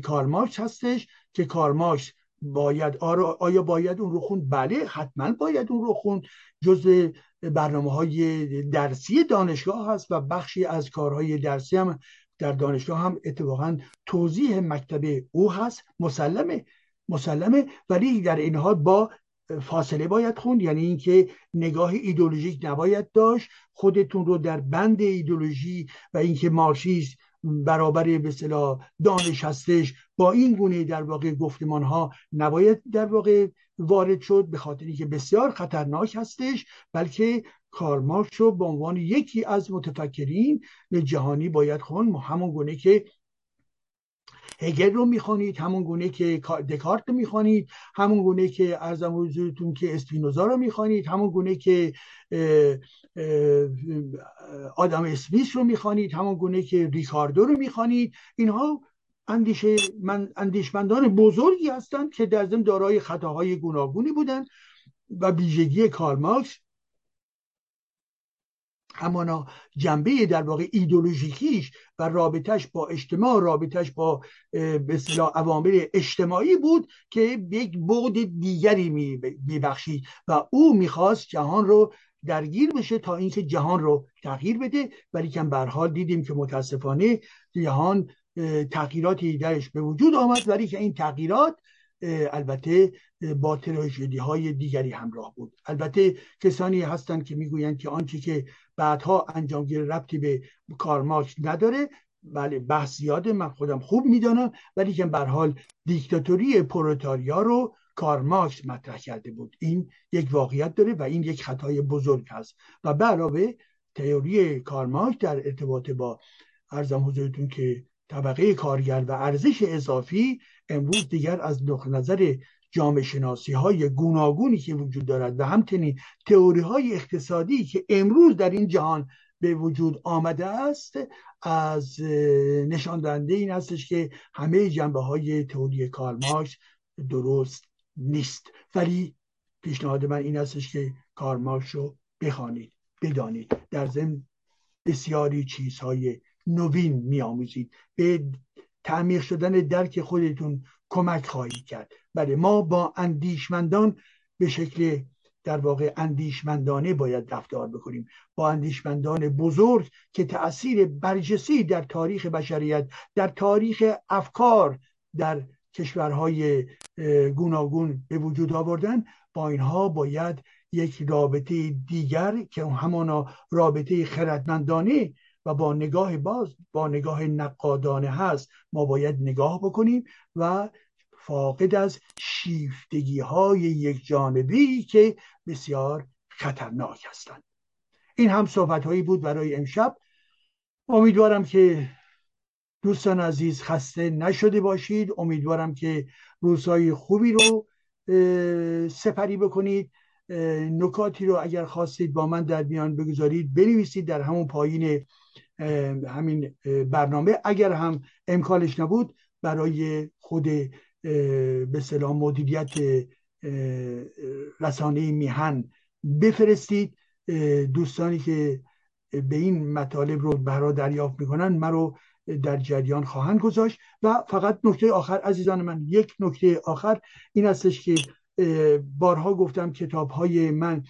کارمارکس هستش که کارمارکس باید آیا باید اون رو خوند؟ بله حتما باید اون رو خوند. جز برنامه های درسی دانشگاه هست و بخشی از کارهای درسی هم در دانشگاه هم اتفاقا توضیح مکتب او هست. مسلمه. مسلمه. ولی در این حال با فاصله باید خوند. یعنی اینکه نگاه ایدولوژیک نباید داشت. خودتون رو در بند ایدولوژی و اینکه مارکسیسم برابر به اصطلاح دانش هستش با این گونه در واقع گفتمان ها نباید در واقع وارد شد به خاطر که بسیار خطرناک هستش بلکه کارمارکس رو به عنوان یکی از متفکرین جهانی باید خون همون گونه که هگل رو می‌خوانید همون گونه که دکارت رو می‌خوانید همون گونه که ارزم حضورتون که اسپینوزا رو می‌خوانید همون گونه که آدم اسمیس رو می‌خوانید همون گونه که ریکاردو رو می‌خوانید اینها اندیشه من اندیشمندان بزرگی هستند که در ضمن دارای خطاهای گوناگونی بودند و ویژگی کارل همانا جنبه در واقع ایدولوژیکیش و رابطش با اجتماع رابطش با به عوامل اجتماعی بود که یک بعد دیگری میبخشید و او می‌خواست جهان رو درگیر بشه تا اینکه جهان رو تغییر بده. ولی که به حال دیدیم که متاسفانه جهان تغییراتی درش به وجود آمد. ولی که این تغییرات البته با تراژدی های دیگری همراه بود. البته کسانی هستند که می‌گویند که آنچه که بعدها انجام گیره ربطی به کارماکس نداره. بله بحث زیاده. من خودم خوب می‌دانم ولی که به حال دیکتاتوری پروتاریا رو کارماکس مطرح کرده بود. این یک واقعیت داره و این یک خطای بزرگ هست. و به علاوه تئوری کارماکس در ارتباط با ارزم حضورتون که طبقه کارگر و ارزش اضافی امروز دیگر از نظر جامعه شناسی های گوناگونی که وجود دارد و همچنین تئوری های اقتصادی که امروز در این جهان به وجود آمده است از نشان دهنده این هستش که همه جنبه های تئوری کارماکس درست نیست. ولی پیشنهاد من این هستش که کارماکس رو بخوانید بدانید. در ضمن بسیاری چیزهای نوین میآموزید. به تعمیق شدن درک خودتون کمک خواهید کرد. بله ما با اندیشمندان به شکل در واقع اندیشمندانه باید رفتار بکنیم. با اندیشمندان بزرگ که تاثیر برجسی در تاریخ بشریت در تاریخ افکار در کشورهای گوناگون به وجود آوردن با اینها باید یک رابطه دیگر که همانا رابطه خردمندانه و با نگاه باز با نگاه نقادانه هست ما باید نگاه بکنیم و فاقد از شیفتگی های یک جانبی که بسیار خطرناک هستند. این هم صحبت هایی بود برای امشب. امیدوارم که دوستان عزیز خسته نشده باشید. امیدوارم که روزهای خوبی رو سپری بکنید. نکاتی رو اگر خواستید با من در میان بگذارید بنویسید در همون پایین همین برنامه. اگر هم امکانش نبود برای خود به سلام مدیریت رسانه میهن بفرستید. دوستانی که به این مطالب رو برا دریافت می‌کنن من رو در جریان خواهند گذاشت. و فقط نکته آخر عزیزان من یک نکته آخر این هستش که بارها گفتم کتاب های من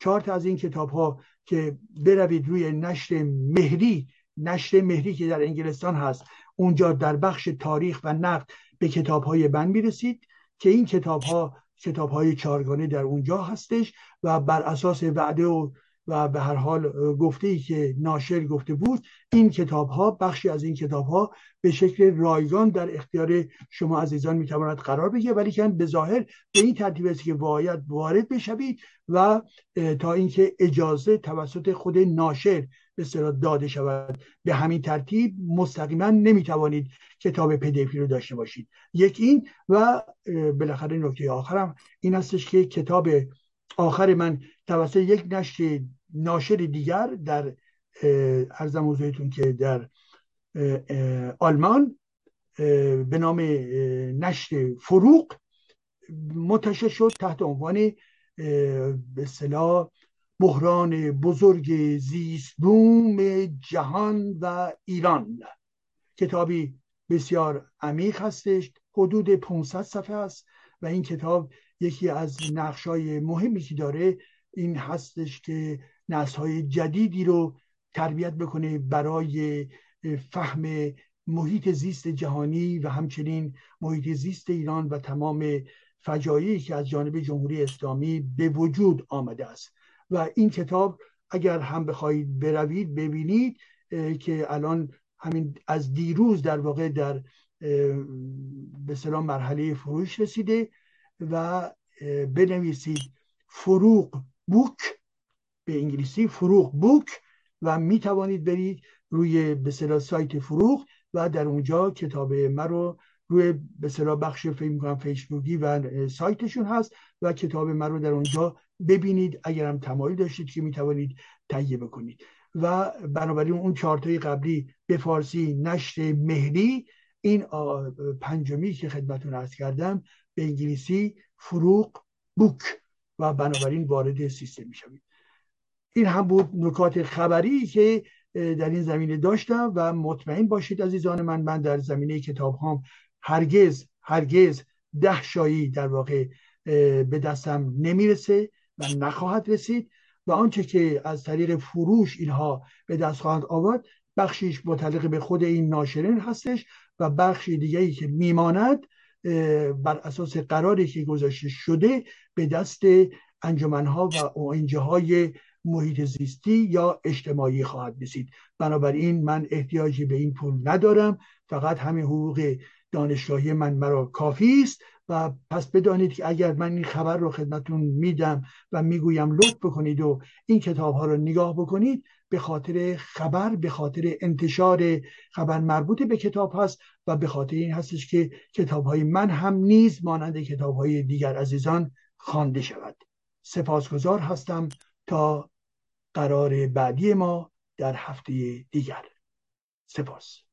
چهار از این کتاب ها که بروید روی نشر مهری نشر مهری که در انگلستان هست اونجا در بخش تاریخ و نقد به کتاب های من می‌رسید که این کتاب ها کتاب های چارگانه در اونجا هستش و بر اساس وعده و و به هر حال گفته ای که ناشر گفته بود این کتاب ها بخشی از این کتاب ها به شکل رایگان در اختیار شما عزیزان می‌تواند قرار بگیره ولی که به ظاهر به این ترتیب است که باید وارد بشوید و تا اینکه اجازه توسط خود ناشر به داده شود. به همین ترتیب مستقیما نمی‌توانید کتاب پدیفی رو داشته باشید. یک این و بالاخره نکته آخرم این هستش که کتاب آخر من توسط یک نشر ناشر دیگر در ارزم حضورتون که در آلمان به نام نشر فروغ منتشر شد تحت عنوان به صلاح بحران بزرگ زیست بوم جهان و ایران. کتابی بسیار عمیق هستش حدود 500 صفحه است و این کتاب یکی از نقشای مهمی که داره این هستش که های جدیدی رو تربیت بکنه برای فهم محیط زیست جهانی و همچنین محیط زیست ایران و تمام فجایعی که از جانب جمهوری اسلامی به وجود آمده است. و این کتاب اگر هم بخواهید بروید ببینید که الان همین از دیروز در واقع در به سلام مرحله فروش رسیده و بنویسید فروغ بوک. به انگلیسی فروغ بوک و می توانید برید روی به سایت فروغ و در اونجا کتاب من رو روی به بخش فکر می‌کنم فیسبوکی و سایتشون هست و کتاب من رو در اونجا ببینید. اگر هم تمایل داشتید که می توانید تهیه بکنید. و بنابراین اون چارتای قبلی به فارسی نشر مهری این پنجمی که خدمتون ارز کردم به انگلیسی فروغ بوک و بنابراین وارد سیستم می این هم بود نکات خبری که در این زمینه داشتم و مطمئن باشید عزیزان من من در زمینه کتاب هم هرگز هرگز ده شایی در واقع به دستم نمی‌رسه و نخواهد رسید و آنچه که از طریق فروش اینها به دست خواهند آورد بخشیش متعلق به خود این ناشرین هستش و بخش دیگری که میماند بر اساس قراری که گذاشته شده به دست انجمنها و های محیط زیستی یا اجتماعی خواهد رسید. بنابراین من احتیاجی به این پول ندارم. فقط همین حقوق دانشگاهی من مرا کافی است و پس بدانید که اگر من این خبر رو خدمتون میدم و می‌گویم لطف بکنید و این کتاب ها رو نگاه بکنید به خاطر خبر به خاطر انتشار خبر مربوط به کتاب هست و به خاطر این هستش که کتاب های من هم نیز مانند کتاب های دیگر عزیزان خوانده شود. سپاسگزار هستم. تا قرار بعدی ما در هفته دیگر. سپاس.